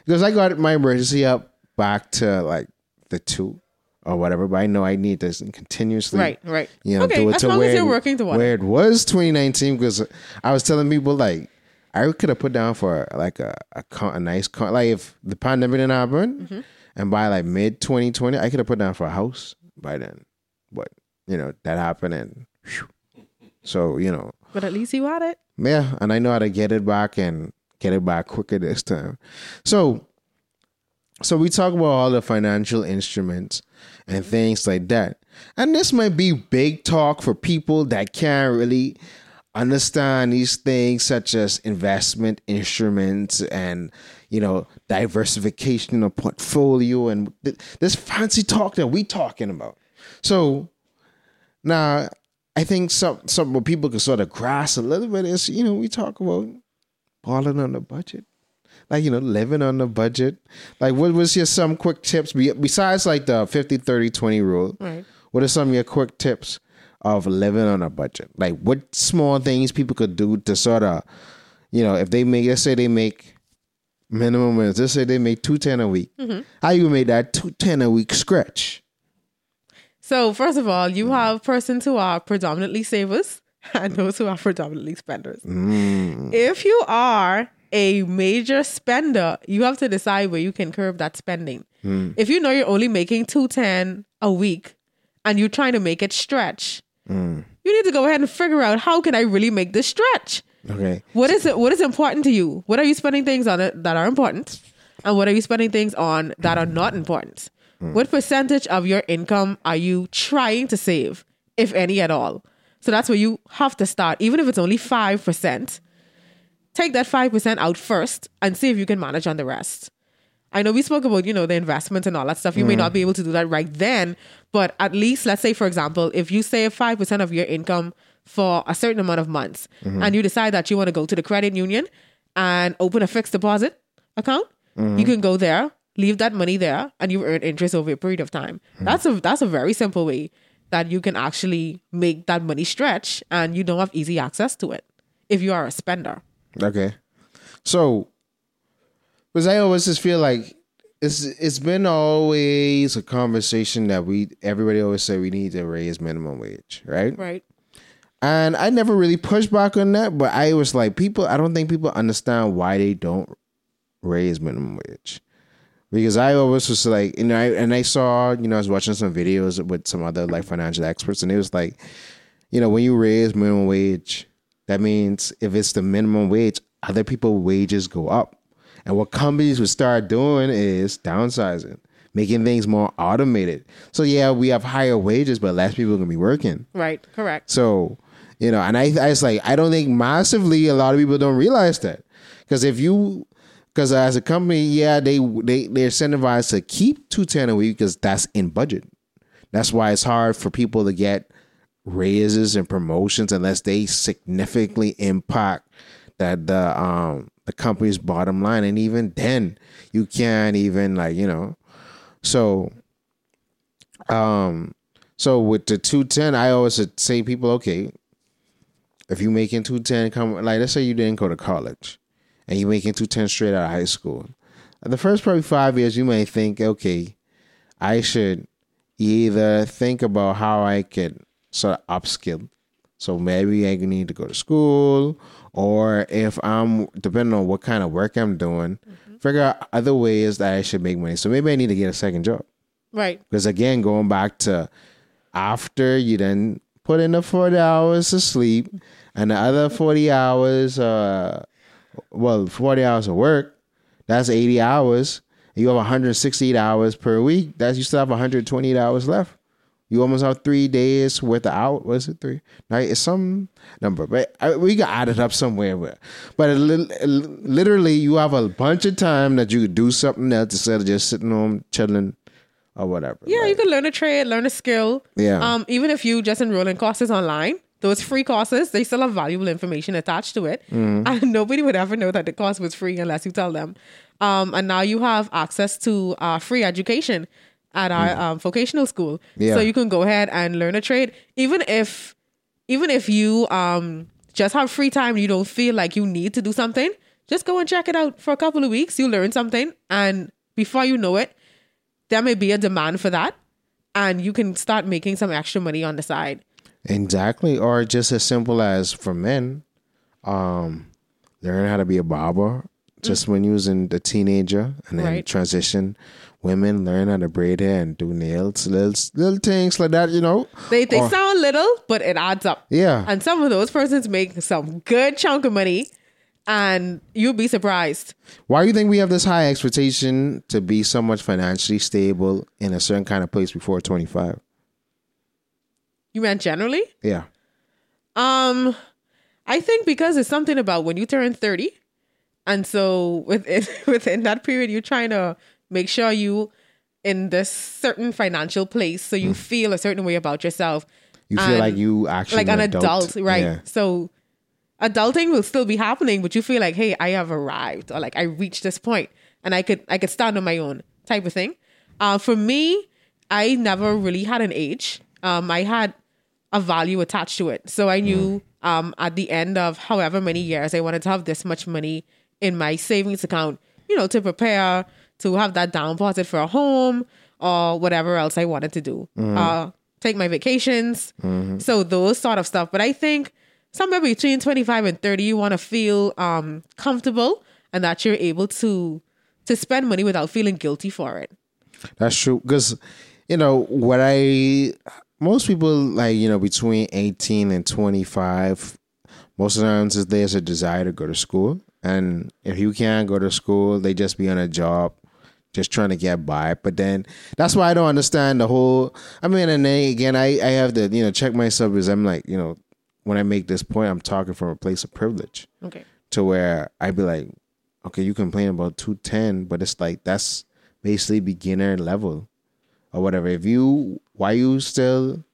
because I got my emergency up back to like the two or whatever, but I know I need this continuously. right right You know, okay do it as to long where as you're working toward where it it was 2019. Because I was telling people like I could have put down for like a a, con- a nice con- like if the pandemic didn't happen, Mm-hmm. and by like mid 2020, I could have put down for a house by then. But you know that happened, and whew. so you know but at least you had it yeah, and I know how to get it back and get it back quicker this time. So, so we talk about all the financial instruments and things like that, and this might be big talk for people that can't really understand these things, such as investment instruments and you know diversification of portfolio and th- this fancy talk that we talking about. So now, I think some some people can sort of grasp a little bit is you know we talk about balling on the budget, like you know living on the budget. Like what was your some quick tips besides like the 50 30 20 rule? Right. What are some of your quick tips of living on a budget? Like what small things people could do to sort of you know if they make let's say they make minimum wage, let's say they make two ten a week. Mm-hmm. How you make that two ten a week stretch? so first of all you mm. have persons who are uh, predominantly savers [laughs] and those who are predominantly spenders. Mm. If you are a major spender you have to decide where you can curb that spending. Mm. If you know you're only making 210 a week and you're trying to make it stretch mm. you need to go ahead and figure out how can i really make this stretch? Okay. what is it what is important to you? What are you spending things on that are important? And what are you spending things on that are not important? What percentage of your income are you trying to save if any at all so that's where you have to start even if it's only 5% take that 5% out first and see if you can manage on the rest. I know we spoke about, you know, the investments and all that stuff. You may mm. not be able to do that right then, but at least, let's say, for example, if you save 5% of your income for a certain amount of months mm-hmm. and you decide that you want to go to the credit union and open a fixed deposit account, you mm-hmm. can go there, leave that money there, and you earn interest over a period of time. Hmm. That's a that's a very simple way that you can actually make that money stretch and you don't have easy access to it if you are a spender. Okay. So, because I always just feel like it's it's been always a conversation that we everybody always say we need to raise minimum wage, right? Right. And I never really pushed back on that, but I was like, people, I don't think people understand why they don't raise minimum wage. Because I always was like, you know, I, and I saw, you know, I was watching some videos with some other like financial experts, and it was like, you know, when you raise minimum wage, that means if it's the minimum wage, other people wages go up. And what companies would start doing is downsizing, making things more automated. So yeah, we have higher wages, but less people are gonna be working. Right. Correct. So, you know, and I, I was like, I don't think massively a lot of people don't realize that. Because if you, because as a company, yeah, they, they, they're incentivized to keep 210 a week because that's in budget. That's why it's hard for people to get raises and promotions unless they significantly impact that the, um, the company's bottom line. And even then, you can't even like, you know, so, um, so with the 210, I always say people, okay, if you making 210 come like let's say you didn't go to college and you're making 210 straight out of high school. The first probably five years you may think, okay, I should either think about how I could sort of upskill. So maybe I need to go to school or if I'm depending on what kind of work I'm doing, figure out other ways that I should make money. So maybe I need to get a second job. Right. Because again, going back to after you then put in the 40 hours of sleep and the other 40 hours, uh, well, 40 hours of work, that's 80 hours. You have 168 hours per week. That's you still have 128 hours left. You almost have three days worth of out. What is it? Three? Right? It's some number, but I, we got added up somewhere. But, but it literally, you have a bunch of time that you could do something else instead of just sitting home chilling or whatever. Yeah, Like, you can learn a trade, learn a skill. Yeah. Um, even if you just enroll in courses online, those free courses, they still have valuable information attached to it. Mm-hmm. And nobody would ever know that the course was free unless you tell them. Um, and now you have access to uh, free education at our um, vocational school. Mm. Yeah. So you can go ahead and learn a trade, even if even if you um just have free time and you don't feel like you need to do something, just go and check it out for a couple of weeks. You learn something, and before you know it, there may be a demand for that, and you can start making some extra money on the side. Exactly. Or just as simple as for men, um, learn how to be a barber just when you was in the teenager and then Right. transition. Women learn how to braid hair and do nails, little little things like that, you know. They they Or- sound little, but it adds up. Yeah. And some of those persons make some good chunk of money, and you'll be surprised. Why do you think we have this high expectation to be so much financially stable in a certain kind of place before twenty five? You meant generally? Yeah. Um, I think because it's something about when you turn 30. And so within [laughs] within that period, you're trying to make sure you in this certain financial place so you feel a certain way about yourself. You feel like you actually like an adult, right? Yeah. So adulting will still be happening, but you feel like, hey, I have arrived or like I reached this point and I could I could stand on my own type of thing. Uh, for me, I never really had an age. Um, I had a value attached to it. So I knew um, at the end of however many years I wanted to have this much money in my savings account, you know, to prepare to have that down deposit for a home or whatever else I wanted to do. Uh, take my vacations. So those sort of stuff. But I think somewhere between 25 and 30, you want to feel um, comfortable and that you're able to to spend money without feeling guilty for it. That's true. Because, you know, what I, most people like, you know, between 18 and 25, most of the times there's a desire to go to school. And if you can't go to school, they just be on a job, just trying to get by. But then that's why I don't understand the whole, I mean, and then again, I, I have to, you know, check myself because I'm like, you know, when I make this point, I'm talking from a place of privilege Okay. to where I'd be like, okay, you complain about 210, but it's like that's basically beginner level or whatever. If you, why you still,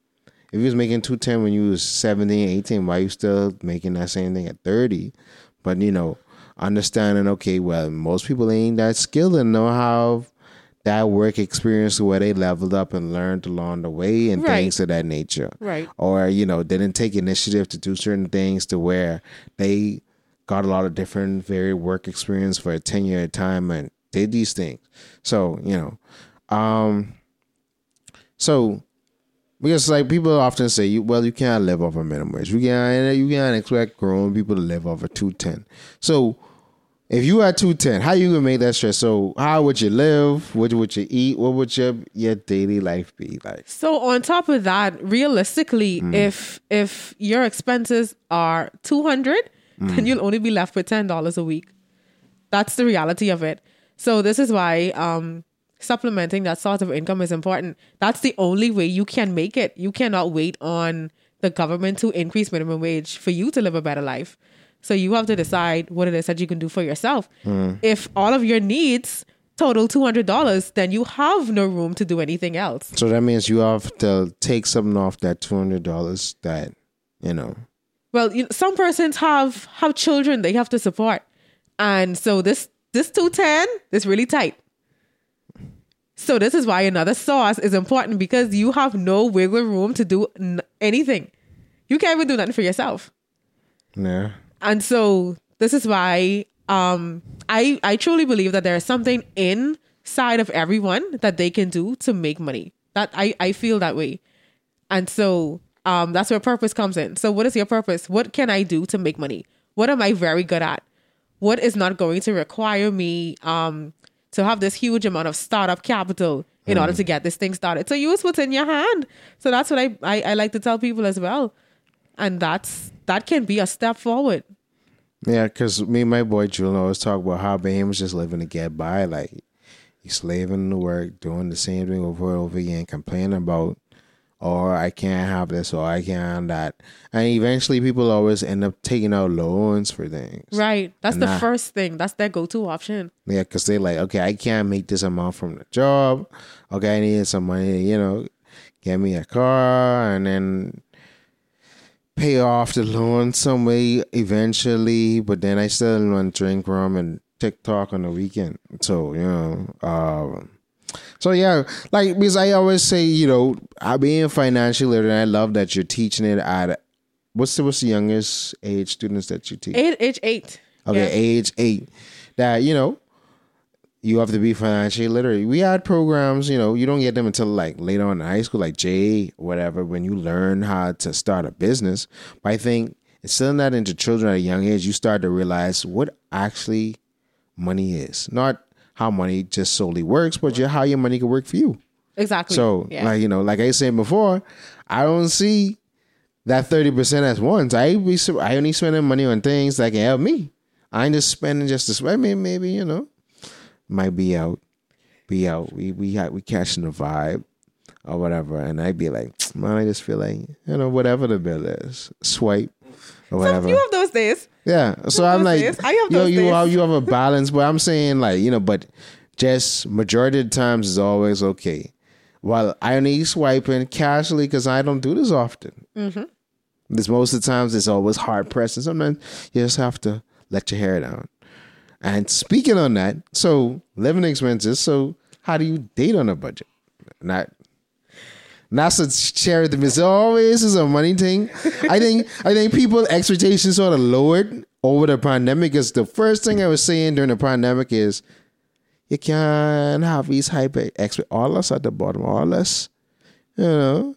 if you was making 210 when you was 17, 18, why you still making that same thing at 30? But, you know, understanding, okay, well, most people ain't that skilled and know how that work experience where they leveled up and learned along the way and Right. things of that nature Right. or you know didn't take initiative to do certain things to where they got a lot of different varied work experience for a 10 year time and did these things. So you know, um, so because like people often say, you well, you can't live off a minimum wage. You can't you can't expect grown people to live off a two ten. So if you had two ten, how you gonna make that stress? So how would you live? What would you eat? What would your your daily life be like? So on top of that, realistically, Mm. if if your expenses are two hundred, Mm. then you'll only be left with ten dollars a week. That's the reality of it. So this is why um, supplementing that source of income is important. That's the only way you can make it. You cannot wait on the government to increase minimum wage for you to live a better life. So you have to decide what it is that you can do for yourself. Hmm. If all of your needs total two hundred dollars, then you have no room to do anything else. So that means you have to take something off that two hundred dollars that you know. well you some persons have have children they have to support and so this this 210 is really tight so this is why another source is important because you have no wiggle room to do n- anything. You can't even do nothing for yourself. Yeah. and so this is why um i i truly believe that there is something inside of everyone that they can do to make money. That i i feel that way. And so um that's where purpose comes in. So what is your purpose? What can i do to make money? What am i very good at? What is not going to require me um to have this huge amount of startup capital in order to mm. get this thing started. So use what's in your hand. So that's what I, I i like to tell people as well. And that's that can be a step forward. Yeah, because me and my boy Julian always talk about how was just living to get by. Like, he's slaving to work, doing the same thing over and over again, complaining about, or I can't have this, or I can't have that. And eventually people always end up taking out loans for things. Right. That's the Nah. first thing. That's their go to option. Yeah, because they're like, okay, I can't make this amount from the job. Okay, I need some money you know, get me a car and then pay off the loan some way eventually. But then I still want to drink rum and TikTok on the weekend. So, you know, um, so yeah, like because I always say, you know, I being financially literate, and I love that you're teaching it at what's the what's the youngest age students that you teach? Eight, age eight. Okay, Yeah. age eight. That you know, you have to be financially literate. We had programs, you know, you don't get them until like later on in high school, like J, whatever, when you learn how to start a business. But I think instilling that into children at a young age, you start to realize what actually money is. Not how money just solely works, but just how your money can work for you. Exactly. So, yeah. like you know, like I said before, I don't see that thirty percent as once. I be I only spending money on things that can help me. I ain't just spending just to spend. Maybe, maybe you know, might be out, be out. We we we catching the vibe or whatever, and I'd be like, man, I just feel like you know whatever the bill is, swipe or whatever. you have those days. Yeah. So I'm like, days. I have you, those you have you have a balance, but I'm saying like you know, but just majority of the times is always okay. While I only swiping casually because I don't do this often. Mm-hmm. Because most of the times it's always hard pressed, and sometimes you just have to let your hair down. And speaking on that, so living expenses. So how do you date on a budget? Not to share them. It's always is a money thing. I think I think people expectations sort of lowered over the pandemic. Because the first thing I was saying during the pandemic is you can't have these hyper expect all us at the bottom, all us, you know,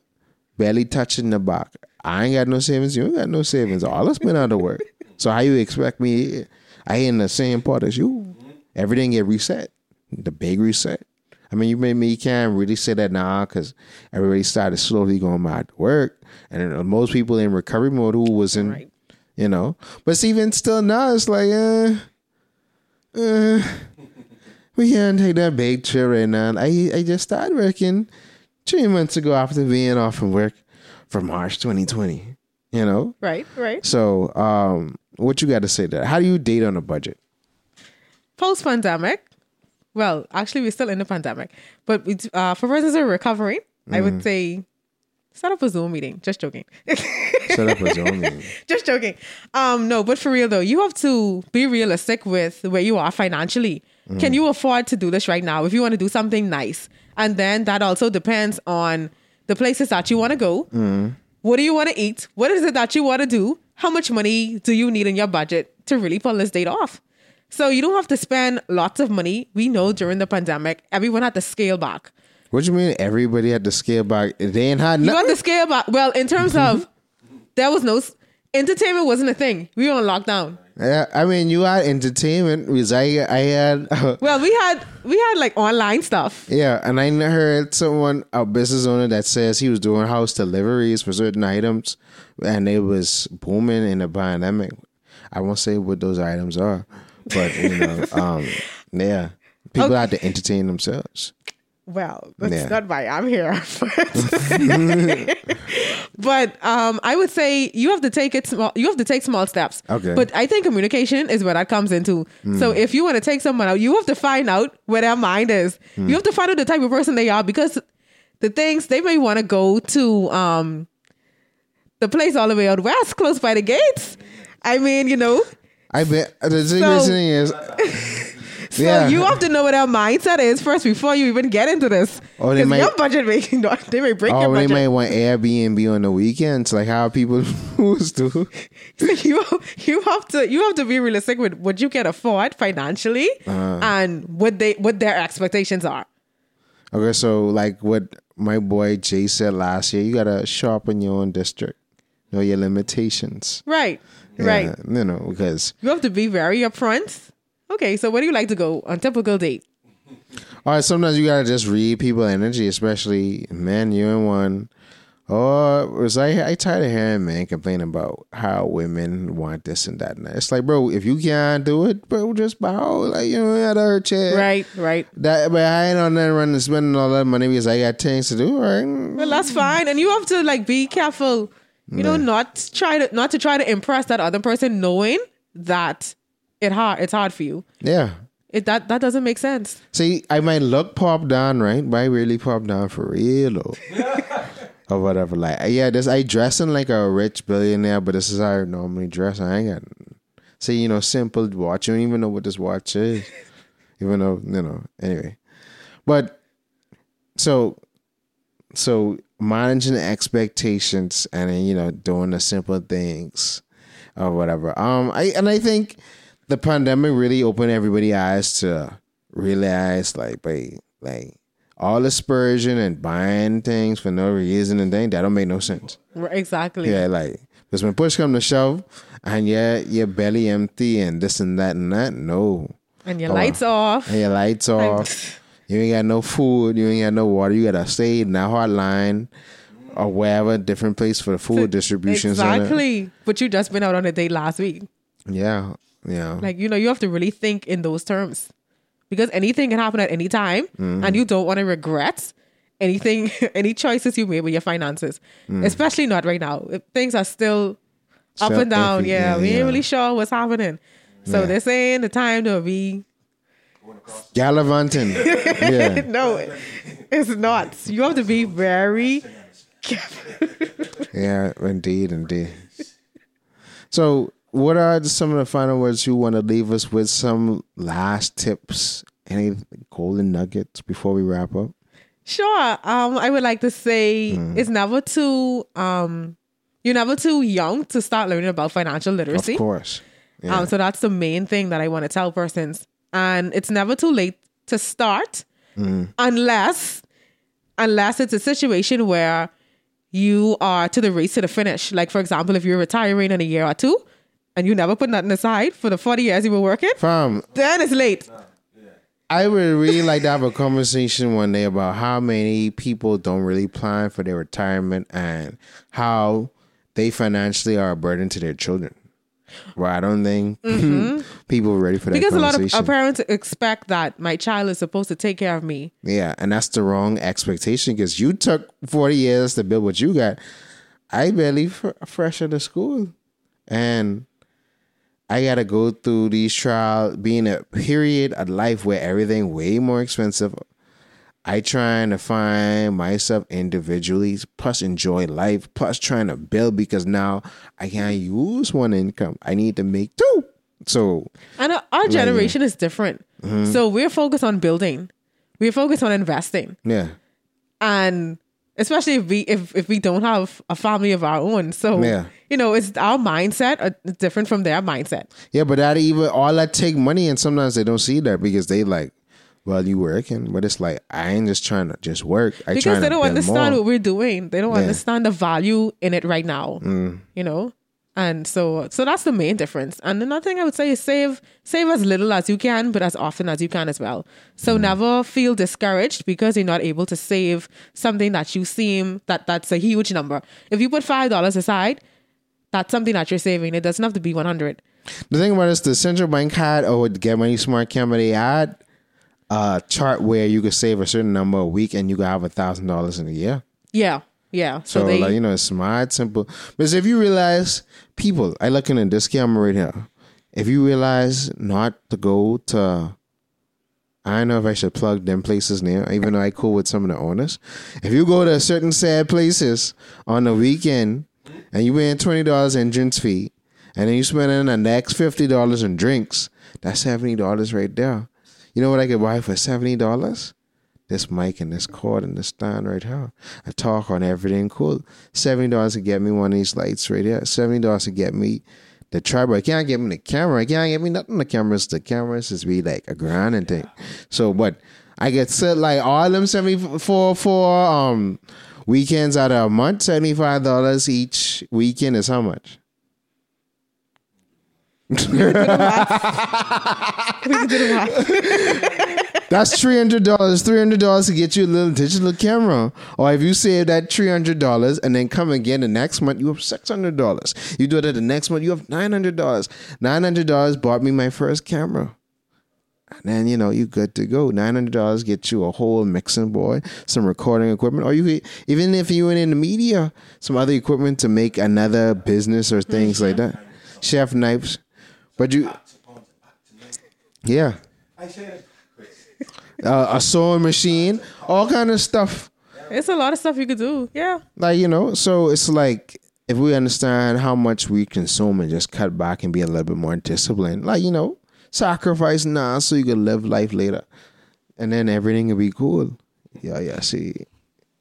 barely touching the back. I ain't got no savings. You ain't got no savings. All us been out of work. So how you expect me? I ain't in the same part as you. Mm-hmm. Everything get reset. The big reset. I mean, you made me you can't really say that now because everybody started slowly going back to work, and then most people in recovery mode who was in, Right. you know. But it's even still now, it's like, uh, uh, we can't take that big trip right now. I I just started working three months ago after being off from work for March 2020. You know, Right. Right. so um, what you got to say to that? How do you date on a budget? Post pandemic. Well, actually, we're still in the pandemic, but uh, for persons who are recovering, I Mm. would say set up a Zoom meeting. Just joking. Set up a Zoom [laughs] meeting. just joking. Um, no, but for real though, you have to be realistic with where you are financially. Can you afford to do this right now if you want to do something nice? And then that also depends on the places that you want to go. What do you want to eat? What is it that you want to do? How much money do you need in your budget to really pull this date off? So you don't have to spend lots of money. We know during the pandemic, everyone had to scale back. What do you mean? Everybody had to scale back. They ain't had nothing. You nothing. to scale back. Well, in terms mm-hmm. of there was no entertainment wasn't a thing. We were on lockdown. Yeah, I mean, you had entertainment because I I had [laughs] Well, we had we had like online stuff. yeah, and I heard someone a business owner that says he was doing house deliveries for certain items, and it was booming in the pandemic. I won't say what those items are, but you know, [laughs] um, yeah, people had to entertain themselves. Well, that's Yeah. not why I'm here. [laughs] [laughs] but um, I would say you have to take it small. You have to take small steps. Okay. But I think communication is where that comes into. So if you want to take someone out, you have to find out where their mind is. You have to find out the type of person they are because the things they may want to go to um, the place all the way out west, close by the gates. I mean, you know. I bet the thing So- thing is, [laughs] So Yeah. you have to know what our mindset is first before you even get into this. Or they might- your budget may [laughs] they may break your oh, they budget. might want Airbnb on the weekends, like how people [laughs] used to. you you have to you have to be realistic with what you can afford financially Uh-huh. and what they what their expectations are. Okay, so like what my boy Jay said last year, you gotta sharpen your own district, know your limitations. Right. Right. You know, because You have to be very upfront. Okay, so where do you like to go on typical date? all right, sometimes you gotta just read people energy, especially men, you and one. Or was I I tired of hearing men complain about how women want this and that and that. It's like, bro, if you can't do it, bro, just bow. Like, you know, gotta hurt your Right, right. That but I ain't on there running spending all that money because I got things to do, right? Well, that's fine, and you have to like be careful. You know, not try to not to try to impress that other person, knowing that it hard it's hard for you. Yeah. It that that doesn't make sense. See, I might look pop down, right? But I really pop down for real, though. [laughs] or whatever. Like, yeah, this I dressing like a rich billionaire, but this is how I normally dress. I ain't got, see, you know, simple watch. You don't even know what this watch is, [laughs] even though you know. Anyway, but so, so managing expectations and you know doing the simple things or whatever. Um, I and I think the pandemic really opened everybody's eyes to realize like, wait, like all the spurging and buying things for no reason and thing that don't make no sense. Exactly. Yeah, like because when push come to shove and yeah, your belly empty and this and that and that, no. And your Oh, lights off. And your lights [laughs] off. You ain't got no food. You ain't got no water. You gotta stay in that hotline or wherever, different place for the food distribution center. Exactly. But you just been out on a date last week. Yeah, yeah. Like, you know, you have to really think in those terms. Because anything can happen at any time Mm-hmm. and you don't want to regret anything [laughs] any choices you made with your finances. Especially not right now. If things are still up Mm. And down. Yeah, yeah, we yeah. ain't really sure what's happening. So Yeah. they're saying the time to be Gallivanting. [laughs] yeah. [laughs] no, it's not. You have to be very careful. Yeah, indeed, indeed. So, what are some of the final words you want to leave us with? Some last tips, any golden nuggets before we wrap up? Sure. Um, I would like to say Mm. it's never too um you're never too young to start learning about financial literacy. Of course. Yeah. Um, so that's the main thing that I want to tell persons. And it's never too late to start Mm. unless unless it's a situation where you are to the race to the finish. Like for example, if you're retiring in a year or two and you never put nothing aside for the 40 years you were working, Fam, then it's late. I would really like to have a conversation one day about how many people don't really plan for their retirement and how they financially are a burden to their children. Well, I don't think [laughs] people are ready for that. Because a lot of our parents expect that my child is supposed to take care of me. Yeah, and that's the wrong expectation because you took 40 years to build what you got. I barely fr- fresh out of school. And I got to go through these trials, being a period of life where everything way more expensive. I trying to find myself individually, plus enjoy life, plus trying to build because now I can't use one income. I need to make two. So And our, generation is different. Mm-hmm. So we're focused on building. We're focused on investing. yeah, And especially if we if, if we don't have a family of our own. So Yeah. you know, it's our mindset uh, different from their mindset. Yeah, but that even all that take money, and sometimes they don't see that because they like, well, you working, but it's like I ain't just trying to just work. I because they don't understand more. what we're doing. They don't Yeah. Mm. understand the value in it right now. You know, and so so that's the main difference. And another thing I would say is save save as little as you can, but as often as you can as well. So Mm. never feel discouraged because you're not able to save something that you seem that that's a huge number. If you put five dollars aside, that's something that you're saving. It doesn't have to be one hundred. The thing about it is the central bank had or the Get Money Smart camera, they had a chart where you could save a certain number a week and you could have a thousand dollars in a year. Yeah, yeah. So, So, they like, you know, it's smart, simple. But if you realize people, I looking at this camera right here. If you realize not to go to I don't know if I should plug them places now, even though I cool with some of the owners. If you go to certain sad places on the weekend and you paying twenty dollars entrance fee, and then you spending the next fifty dollars in drinks, that's seventy dollars right there. You know what I could buy for seventy dollars? This mic and this cord and this stand right here. I talk on Erryting Kool. Seventy dollars to get me one of these lights right here. Seventy dollars to get me the tripod. It can't get me the camera. It can't get me nothing. The cameras, the cameras is be like a grand and thing. So, but I get set like all them seventy four for um weekends out of a month. Seventy five dollars each weekend is how much? we can do the math. [laughs] That's three hundred dollars. Three hundred dollars to get you a little digital camera. Or if you save that three hundred dollars and then come again the next month, you have six hundred dollars. You do it the next month, you have nine hundred dollars. Nine hundred dollars bought me my first camera. And then you know you good to go. Nine hundred dollars get you a whole mixing board, some recording equipment, or you even if you went in the media, some other equipment to make another business or things mm-hmm. like that. Chef knives, but you, yeah, I said uh, a sewing machine, all kind of stuff. It's a lot of stuff you could do. Yeah. Like you know, so it's like if we understand how much we consume and just cut back and be a little bit more disciplined, like you know, sacrifice now so you can live life later, and then everything will be cool. Yeah, yeah. See,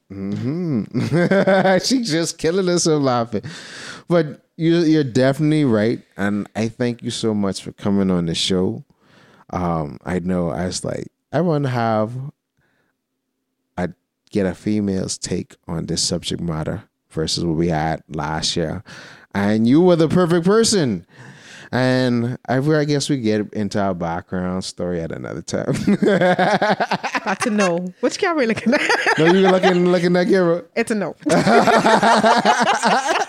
Mm-hmm. [laughs] she's just killing us herself laughing, but you you're definitely right, and I thank you so much for coming on the show. Um, I know I was like, I want to have I get a female's take on this subject matter versus what we had last year. And you were the perfect person. And I, I guess we get into our background story at another time. [laughs] That's a no. Which camera are you looking at? no, you were looking looking at camera. it's a no. [laughs]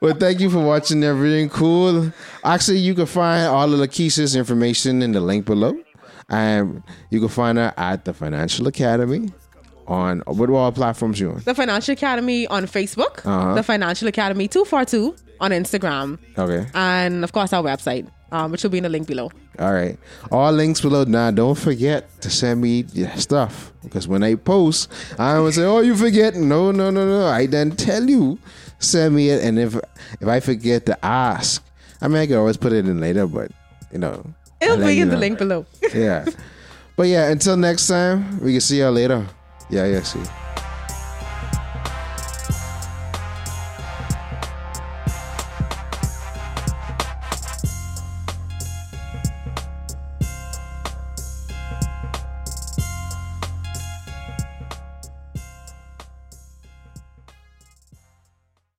Well, thank you for watching Erryting Kool. Actually, you can find all of Lakeisha's information in the link below. And you can find her at the Financial Academy on what all platforms you on? the Financial Academy on Facebook. Uh-huh. The Financial Academy 242 on Instagram. Okay. And of course, our website, um, which will be in the link below. All right. All links below. Now, don't forget to send me your stuff because when I post, I would say, "Oh, you forget." No, no, no, no. I then tell you, send me it, and if if I forget to ask, I mean, I can always put it in later, but you know, It'll be you in the link below. Yeah. [laughs] but yeah, until next time, we can see y'all later. Yeah, yeah, see.